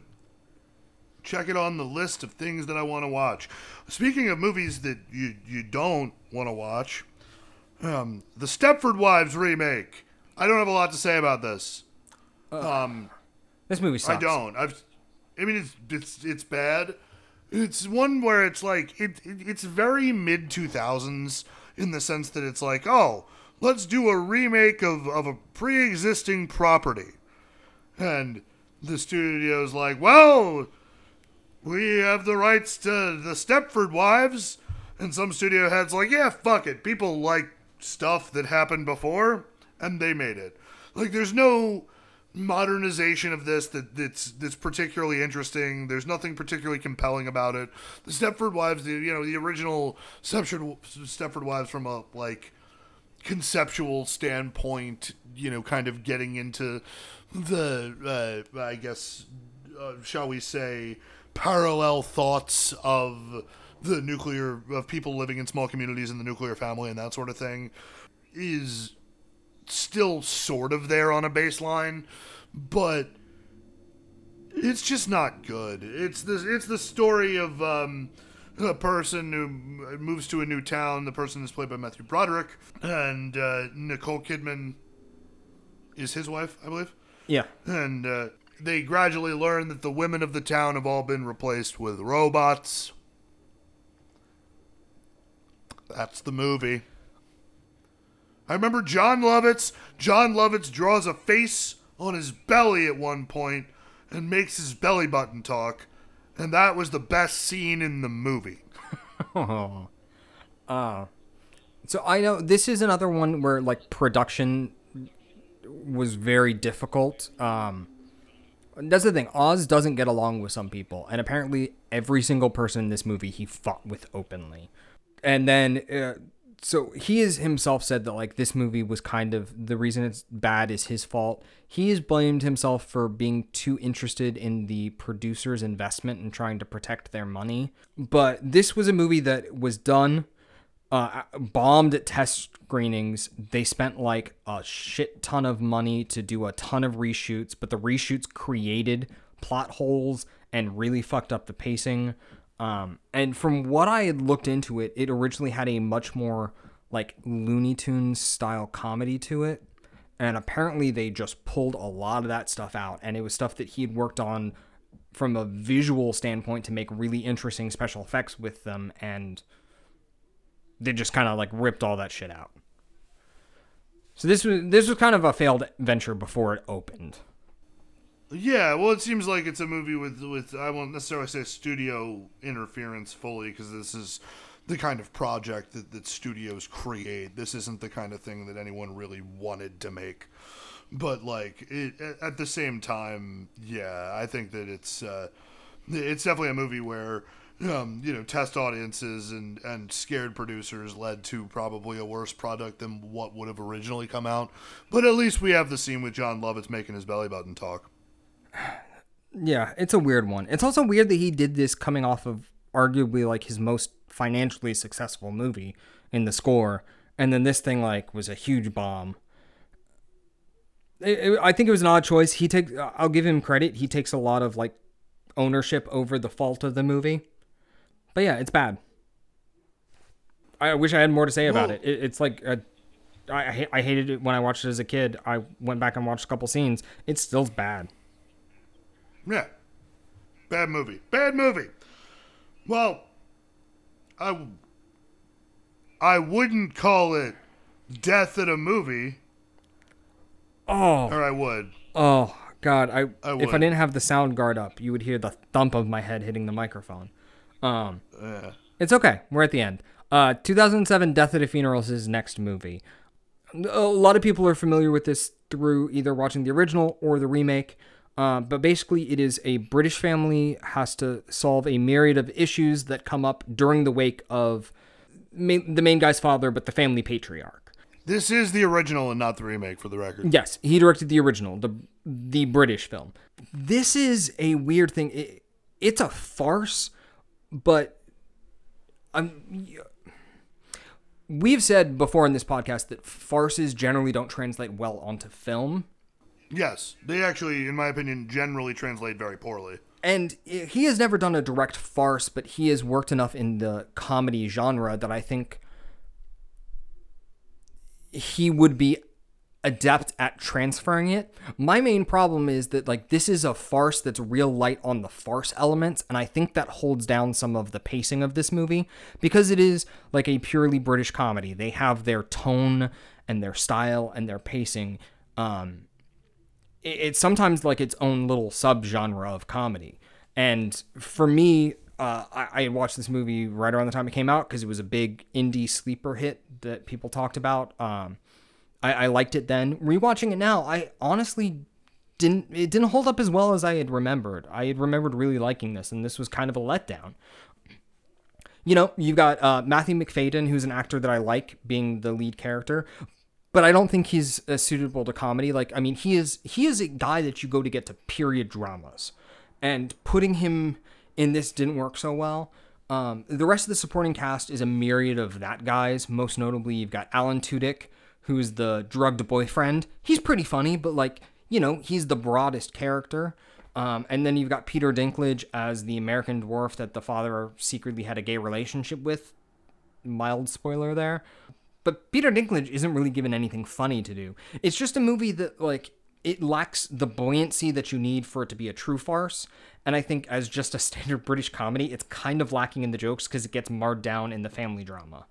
Check it on the list of things that I want to watch. Speaking of movies that you you don't want to watch, um, the Stepford Wives remake. I don't have a lot to say about this. Um, This movie sucks. I don't. I've. I mean, it's it's it's bad. It's one where it's like it, it it's very mid two thousands in the sense that it's like, oh, let's do a remake of of a pre existing property, and the studio's like, well, we have the rights to the Stepford Wives, and some studio heads like, yeah, fuck it, people like stuff that happened before, and they made it. Like, there's no modernization of this that that's that's particularly interesting. There's nothing particularly compelling about it. The Stepford Wives, the you know the original Stepford Stepford Wives from a like conceptual standpoint, you know, kind of getting into the uh, I guess uh, shall we say parallel thoughts of the nuclear of people living in small communities in the nuclear family and that sort of thing is still sort of there on a baseline, but it's just not good. It's the it's the story of um, a person who moves to a new town. The person is played by Matthew Broderick, and uh, Nicole Kidman is his wife, I believe. Yeah. And uh, they gradually learn that the women of the town have all been replaced with robots. That's the movie. I remember Jon Lovitz. Jon Lovitz draws a face on his belly at one point and makes his belly button talk. And that was the best scene in the movie. Oh. Uh, so I know this is another one where like production was very difficult. Um, that's the thing. Oz doesn't get along with some people, and apparently every single person in this movie he fought with openly. And then, uh, so he has himself said that like this movie was kind of the reason it's bad is his fault. He has blamed himself for being too interested in the producer's investment and trying to protect their money. But this was a movie that was done uh, bombed at test screenings. They spent like a shit ton of money to do a ton of reshoots, but the reshoots created plot holes and really fucked up the pacing. Um, and from what I had looked into it, it originally had a much more like Looney Tunes style comedy to it. And apparently they just pulled a lot of that stuff out. And it was stuff that he had worked on from a visual standpoint to make really interesting special effects with them. And they just kind of like ripped all that shit out. So this was this was kind of a failed venture before it opened. Yeah, well, it seems like it's a movie with with I won't necessarily say studio interference fully because this is the kind of project that, that studios create. This isn't the kind of thing that anyone really wanted to make. But like it, at the same time, yeah, I think that it's uh, it's definitely a movie where um, you know test audiences and and scared producers led to probably a worse product than what would have originally come out. But at least we have the scene with Jon Lovitz making his belly button talk. Yeah, it's a weird one. It's also weird that he did this coming off of arguably like his most financially successful movie in the score, and then this thing like was a huge bomb. It, it, I think it was an odd choice. He take I'll give him credit. He takes a lot of like ownership over the fault of the movie. But yeah, it's bad. I wish I had more to say about it. it. It's like a, I I I hated it when I watched it as a kid. I went back and watched a couple scenes. It's still bad. Yeah. Bad movie. Bad movie. Well, I I wouldn't call it death in a movie, Oh, or I would. oh God! I, I if I didn't have the sound guard up, you would hear the thump of my head hitting the microphone. Um, it's okay. We're at the end. Uh, 2007, Death at a Funeral is his next movie. A lot of people are familiar with this through either watching the original or the remake. Uh, but basically, it is a British family has to solve a myriad of issues that come up during the wake of main, the main guy's father, but the family patriarch. This is the original and not the remake, for the record. Yes, he directed the original, the the British film. This is a weird thing. It, it's a farce, but um, we've said before in this podcast that farces generally don't translate well onto film. Yes, they actually, in my opinion, generally translate very poorly. And he has never done a direct farce, but he has worked enough in the comedy genre that I think he would be adept at transferring it. My main problem is that like this is a farce that's real light on the farce elements and I think that holds down some of the pacing of this movie because it is like a purely British comedy. They have their tone and their style and their pacing um it's sometimes like its own little subgenre of comedy. And for me, uh, I, I watched this movie right around the time it came out because it was a big indie sleeper hit that people talked about. Um, I, I liked it then. Rewatching it now, I honestly didn't. It didn't hold up as well as I had remembered. I had remembered really liking this, and this was kind of a letdown. You know, you've got uh, Matthew Macfadyen, who's an actor that I like, being the lead character, but I don't think he's uh, suitable to comedy. Like, I mean, he is he is a guy that you go to get to period dramas, and putting him in this didn't work so well. Um, the rest of the supporting cast is a myriad of that guys. Most notably, you've got Alan Tudyk, who's the drugged boyfriend. He's pretty funny, but like you know, he's the broadest character. Um, and then you've got Peter Dinklage as the American dwarf that the father secretly had a gay relationship with. Mild spoiler there. But Peter Dinklage isn't really given anything funny to do. It's just a movie that, like, it lacks the buoyancy that you need for it to be a true farce. And I think, as just a standard British comedy, it's kind of lacking in the jokes because it gets marred down in the family drama.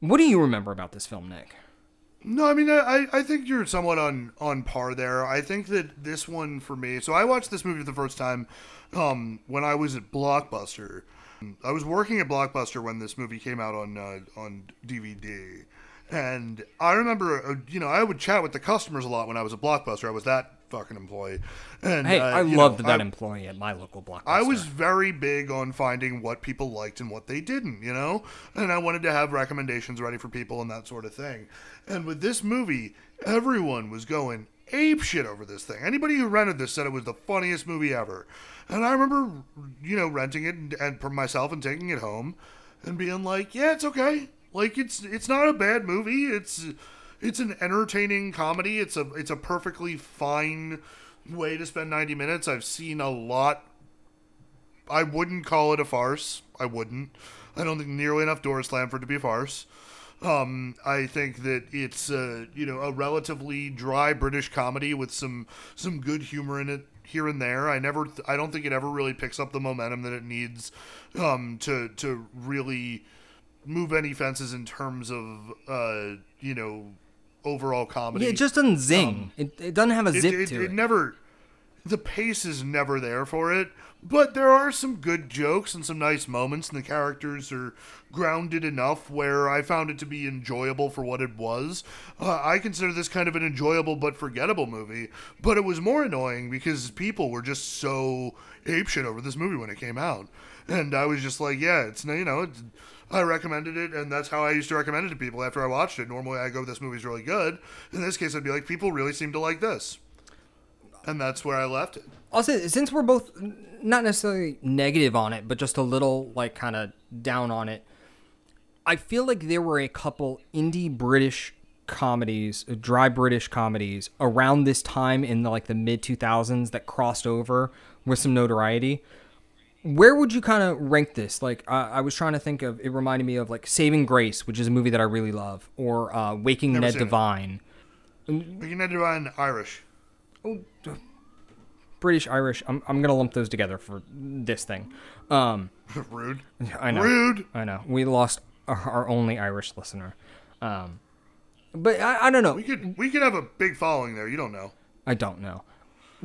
What do you remember about this film, Nick? No, I mean, I, I think you're somewhat on, on par there. I think that this one for me. So I watched this movie for the first time um, when I was at Blockbuster. I was working at Blockbuster when this movie came out on uh, on DVD, and I remember, uh, you know, I would chat with the customers a lot when I was at Blockbuster. I was that fucking employee. And hey, uh, I loved know, that I, employee at my local Blockbuster. I was very big on finding what people liked and what they didn't, you know, and I wanted to have recommendations ready for people and that sort of thing. And with this movie, everyone was going ape shit over this thing. Anybody who rented this said it was the funniest movie ever. And I remember, you know, renting it and, and for myself and taking it home and being like, yeah, it's okay. Like it's it's not a bad movie. It's it's an entertaining comedy. It's a it's a perfectly fine way to spend 90 minutes. I've seen a lot I wouldn't call it a farce. I wouldn't. I don't think nearly enough doors slammed for it to be a farce. Um, I think that it's you know a relatively dry British comedy with some some good humor in it here and there. I never, I don't think it ever really picks up the momentum that it needs um, to to really move any fences in terms of uh, you know overall comedy. Yeah, it just doesn't zing. Um, it, it doesn't have a zip it, it, to it. It never. The pace is never there for it, but there are some good jokes and some nice moments, and the characters are grounded enough where I found it to be enjoyable for what it was. Uh, I consider this kind of an enjoyable but forgettable movie, but it was more annoying because people were just so apeshit over this movie when it came out, and I was just like, yeah, it's you know. It's, I recommended it, and that's how I used to recommend it to people after I watched it. Normally, I go, "This movie's really good." In this case, I'd be like, "People really seem to like this," and that's where I left it. Say since we're both not necessarily negative on it, but just a little like kind of down on it. I feel like there were a couple indie British comedies, dry British comedies around this time in the, like the mid 2000s that crossed over with some notoriety where would you kind of rank this? Like, uh, I was trying to think of. It reminded me of like Saving Grace, which is a movie that I really love, or uh, Waking Never Ned Devine. Waking Ned Devine, Irish. Oh, British, Irish. I'm I'm gonna lump those together for this thing. Um, Rude. I know. Rude. I know. We lost our, our only Irish listener. Um, but I, I don't know. We could we could have a big following there. You don't know. I don't know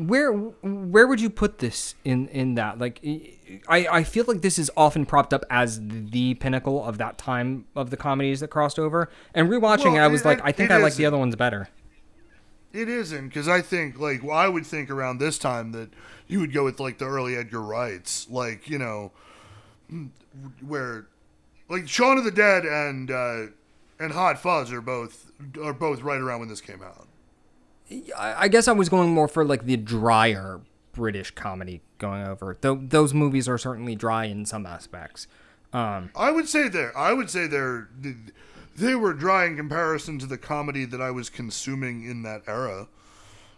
where where would you put this in in that? Like i i feel like this is often propped up as the pinnacle of that time of the comedies that crossed over. And rewatching well, it i was it, like i think i like the other ones better. It isn't because i think like well, i would think around this time that you would go with like the early edgar wrights like you know where like shaun of the dead and uh and hot fuzz are both are both right around when this came out I guess I was going more for like the drier British comedy going over. Though those movies are certainly dry in some aspects. Um, I would say they're. I would say they're. They were dry in comparison to the comedy that I was consuming in that era.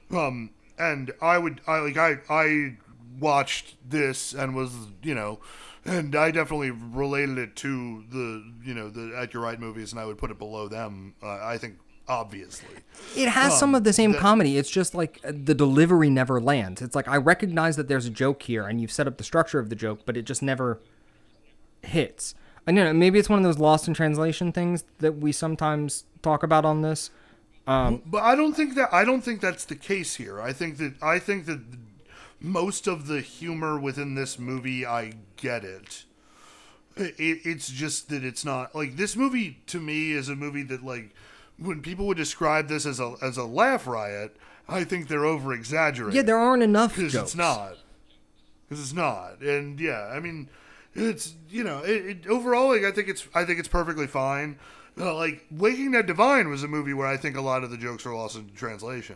Um, and I would I like I I watched this and was you know and I definitely related it to the you know the Edgar Wright movies and I would put it below them uh, I think obviously It has some of the same comedy. It's just like the delivery never lands. It's like I recognize that there's a joke here, and you've set up the structure of the joke, but it just never hits. I don't know. Maybe it's one of those lost in translation things that we sometimes talk about on this. Um, but I don't think that I don't think that's the case here I think that I think that most of the humor within this movie I get it it, it's just that it's not like this movie to me is a movie that like when people would describe this as a as a laugh riot, I think they're over exaggerating. yeah, there aren't enough because it's not. Because it's not, and yeah, I mean, it's you know, it, it overall, like I think it's I think it's perfectly fine. Uh, like Waking Dead Devine was a movie where I think a lot of the jokes are lost in translation.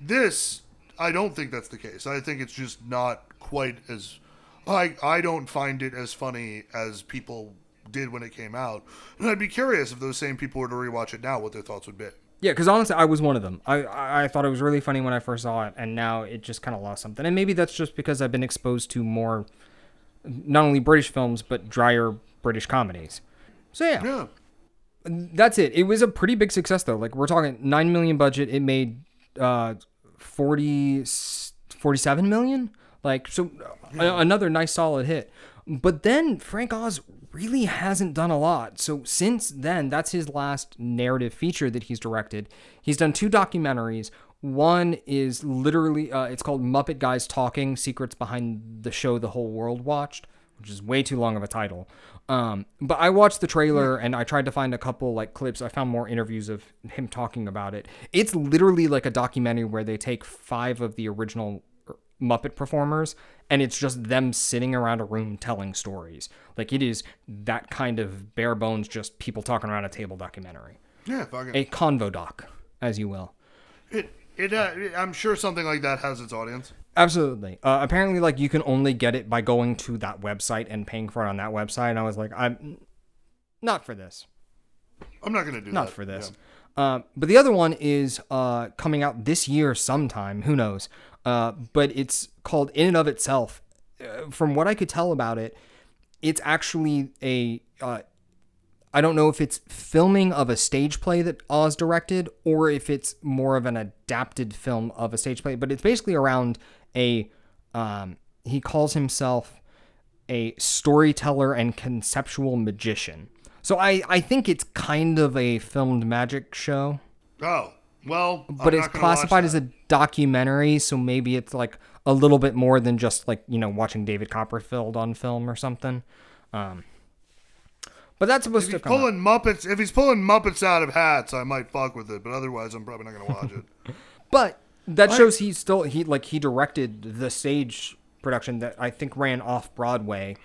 This, I don't think that's the case. I think it's just not quite as. I I don't find it as funny as people did when it came out, and I'd be curious if those same people were to rewatch it now, what their thoughts would be. Yeah, because honestly, I was one of them. I, I I thought it was really funny when I first saw it, and now it just kind of lost something. And maybe that's just because I've been exposed to more, not only British films but drier British comedies. So yeah, Yeah. that's it. It was a pretty big success though. Like we're talking nine million budget. It made uh 40, 47 million. Like so, a- another nice solid hit. But then Frank Oz really hasn't done a lot. So since then, that's his last narrative feature that he's directed. He's done two documentaries. One is literally, uh, it's called Muppet Guys Talking: Secrets Behind the Show the Whole World Watched, which is way too long of a title. Um, but I watched the trailer and I tried to find a couple like clips. I found more interviews of him talking about it. It's literally like a documentary where they take five of the original Muppet performers and it's just them sitting around a room telling stories. Like it is that kind of bare bones, just people talking around a table documentary. Yeah, fucking. A convo doc, as you will. It, it, uh, I'm sure something like that has its audience. Absolutely. Uh, apparently, like you can only get it by going to that website and paying for it on that website. And I was like, I'm not for this. I'm not gonna do that. Not that. for this. Yeah. Uh, but the other one is uh, coming out this year sometime. Who knows? Uh, but it's called In and of Itself. Uh, from what I could tell about it, it's actually a. Uh, I don't know if it's filming of a stage play that Oz directed or if it's more of an adapted film of a stage play, but it's basically around a. Um, he calls himself a storyteller and conceptual magician. So I, I think it's kind of a filmed magic show, Oh well, but it's classified as a documentary, so maybe it's like a little bit more than just like you know watching David Copperfield on film or something. Um, but that's supposed If to he's come. out. pulling Muppets, if he's pulling Muppets out of hats, I might fuck with it. But otherwise, I'm probably not gonna watch it. But that shows he still he like he directed the stage production that I think ran off Broadway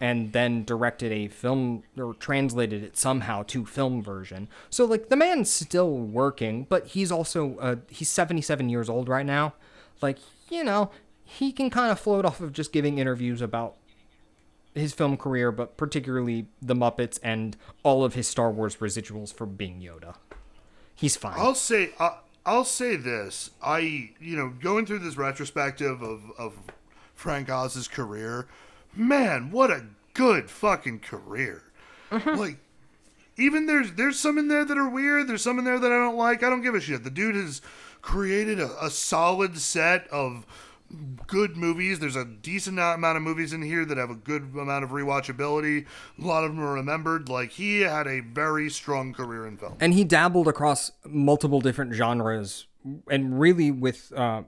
and then directed a film or translated it somehow to film version. So like the man's still working, but he's also uh, he's 77 years old right now. Like, you know, he can kind of float off of just giving interviews about his film career, but particularly the Muppets and all of his Star Wars residuals for being Yoda. He's fine. I'll say, I, I'll say this. I, you know, going through this retrospective of of Frank Oz's career, man, what a good fucking career. Like, even there's there's some in there that are weird. There's some in there that I don't like. I don't give a shit. The dude has created a, a solid set of good movies. There's a decent amount of movies in here that have a good amount of rewatchability. A lot of them are remembered. Like he had a very strong career in film. and he dabbled across multiple different genres and really with uh,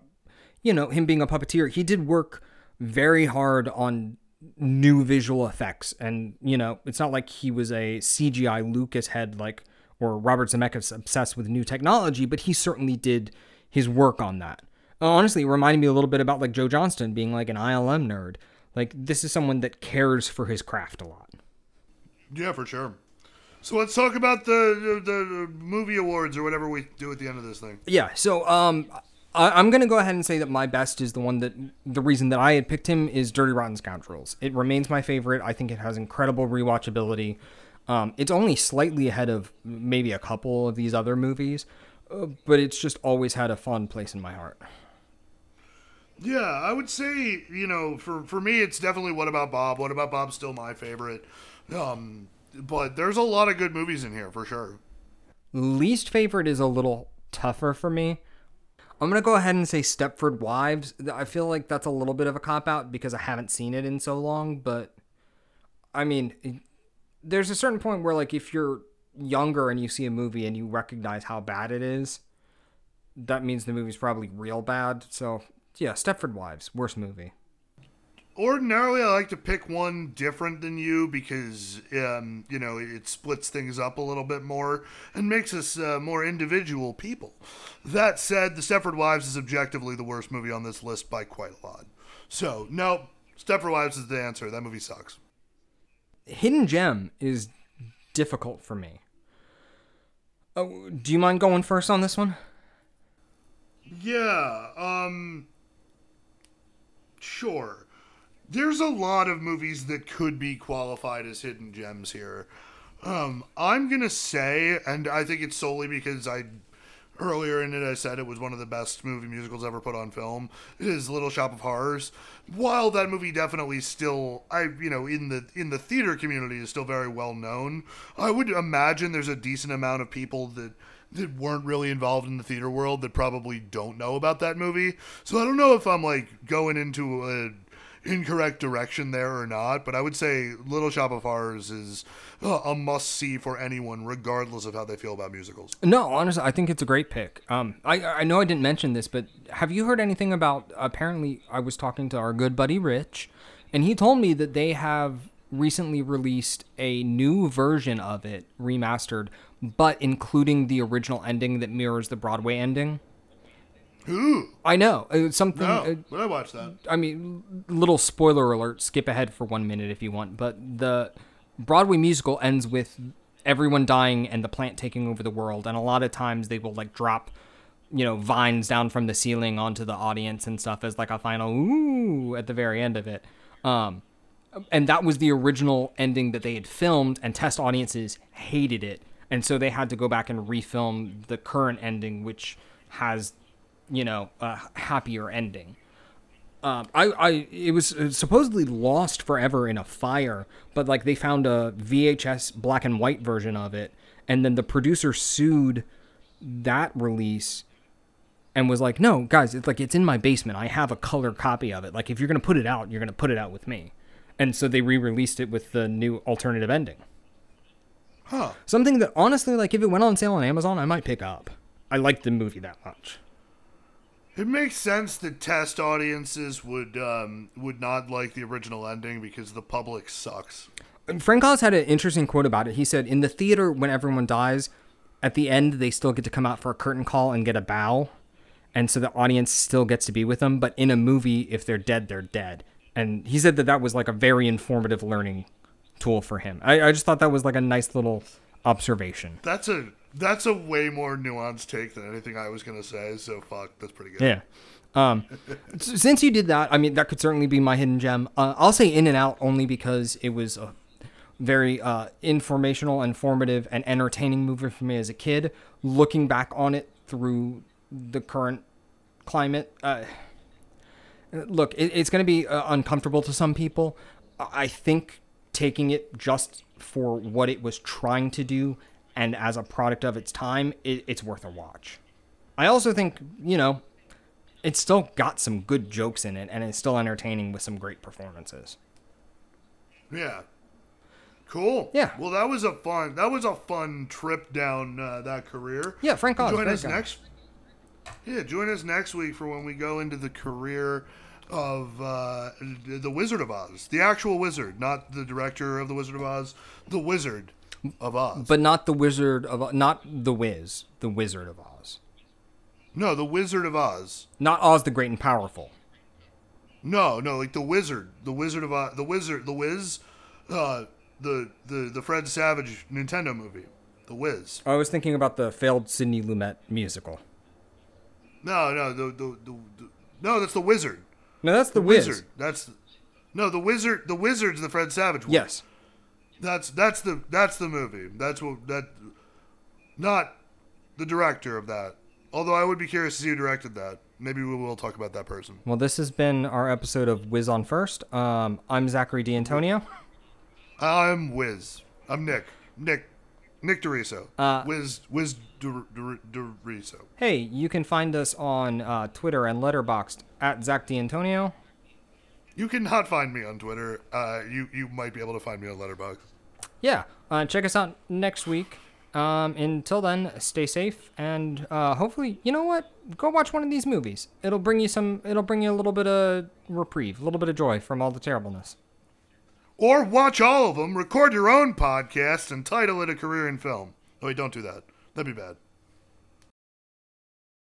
you know him being a puppeteer he did work very hard on new visual effects and you know it's not like he was a cgi lucas head like or robert zemeckis obsessed with new technology but he certainly did his work on that Uh, honestly it reminded me a little bit about like joe johnston being like an ilm nerd like this is someone that cares for his craft a lot Yeah, for sure. So let's talk about the, the the movie awards or whatever we do at the end of this thing. Yeah, so um, I, I'm gonna go ahead and say that my best is the one that the reason that I had picked him is Dirty Rotten Scoundrels. It remains my favorite. I think it has incredible rewatchability. Um, it's only slightly ahead of maybe a couple of these other movies, uh, but it's just always had a fond place in my heart. Yeah, I would say you know for for me it's definitely What About Bob. What About Bob's still my favorite. Um, but there's a lot of good movies in here for sure. Least favorite is a little tougher for me. I'm gonna go ahead and say Stepford Wives. I feel like that's a little bit of a cop out because I haven't seen it in so long. But I mean, there's a certain point where like if you're younger and you see a movie and you recognize how bad it is, that means the movie's probably real bad. So yeah, Stepford Wives, worst movie. Ordinarily, I like to pick one different than you because, um, you know, it splits things up a little bit more and makes us uh, more individual people. That said, The Stepford Wives is objectively the worst movie on this list by quite a lot. So, no, Stepford Wives is the answer. That movie sucks. Hidden Gem is difficult for me. Oh, do you mind going first on this one? Yeah, um, sure. There's a lot of movies that could be qualified as hidden gems here. Um, I'm gonna say, and I think it's solely because I earlier in it I said it was one of the best movie musicals ever put on film. Is Little Shop of Horrors. While that movie definitely still, I you know in the in the theater community is still very well known. I would imagine there's a decent amount of people that that weren't really involved in the theater world that probably don't know about that movie. So I don't know if I'm like going into a incorrect direction there or not, but I would say Little Shop of Horrors is uh, a must see for anyone, regardless of how they feel about musicals. No, honestly, I think it's a great pick. Um, I I know I didn't mention this, but have you heard anything about? Apparently, I was talking to our good buddy Rich, and he told me that they have recently released a new version of it, remastered, but including the original ending that mirrors the Broadway ending. Ooh, I know it's something. no, uh, I watch that? I mean, little spoiler alert. Skip ahead for one minute if you want. But the Broadway musical ends with everyone dying and the plant taking over the world. And a lot of times they will like drop, you know, vines down from the ceiling onto the audience and stuff as like a final ooh at the very end of it. Um, and that was the original ending that they had filmed, and test audiences hated it, and so they had to go back and refilm the current ending, which has, you know, a happier ending. Um, I, I, it was uh, supposedly lost forever in a fire, but like they found a VHS black and white version of it, and then the producer sued that release and was like, "No, guys, it's like it's in my basement. I have a color copy of it. Like if you're gonna put it out, you're gonna put it out with me." And so they re-released it with the new alternative ending. Huh. Something that honestly, like if it went on sale on Amazon, I might pick up. I like the movie that much. It makes sense that test audiences would um, would not like the original ending because the public sucks. And Frank Oz had an interesting quote about it. He said, "In the theater, when everyone dies, at the end they still get to come out for a curtain call and get a bow, and so the audience still gets to be with them. But in a movie, if they're dead, they're dead." And he said that that was like a very informative learning tool for him. I, I just thought that was like a nice little observation. That's a that's a way more nuanced take than anything I was gonna say. So fuck, that's pretty good. Yeah. Um, since you did that, I mean, that could certainly be my hidden gem. Uh, I'll say In and Out only because it was a very uh, informational, informative, and entertaining movie for me as a kid. Looking back on it through the current climate, uh, look, it, it's going to be uh, uncomfortable to some people. I I think taking it just for what it was trying to do and as a product of its time, it, it's worth a watch. I also think, you know, it's still got some good jokes in it and it's still entertaining with some great performances. Yeah. Cool. Yeah. Well, that was a fun. That was a fun trip down uh, that career. Yeah, Frank Oz, Join us guy. next. Yeah, join us next week for when we go into the career of uh, the Wizard of Oz, the actual wizard, not the director of the Wizard of Oz, the Wizard of Oz. But not the Wizard of not the Wiz, the Wizard of Oz. no, the Wizard of Oz. Not Oz the Great and Powerful. No, no, like the Wizard, the Wizard of Oz, the Wizard, the Wiz, uh, the the the Fred Savage Nintendo movie, the Wiz. I was thinking about the failed Sidney Lumet musical. No, no, the the, the, the no, that's the Wizard. No, that's the, Wiz. Wizard. That's no the wizard. The wizard's the Fred Savage one. Yes. That's that's the that's the movie. That's what that. Not the director of that. Although I would be curious to see who directed that. maybe we will talk about that person. Well, this has been our episode of Whiz on First. Um, I'm Zachary D'Antonio. I'm Wiz. I'm Nick. Nick. Nick Doriso. Uh, Wiz. Wiz Dor- Dor- Doriso. Hey, you can find us on uh, Twitter and Letterboxd at Zach D'Antonio. You cannot find me on Twitter. Uh, you you might be able to find me on Letterboxd. Yeah, uh, check us out next week. Um, until then, stay safe and uh, hopefully, you know what? Go watch one of these movies. It'll bring you some. It'll bring you a little bit of reprieve, a little bit of joy from all the terribleness. Or watch all of them, record your own podcast, and title it a career in film. Oh, wait, don't do that. That'd be bad.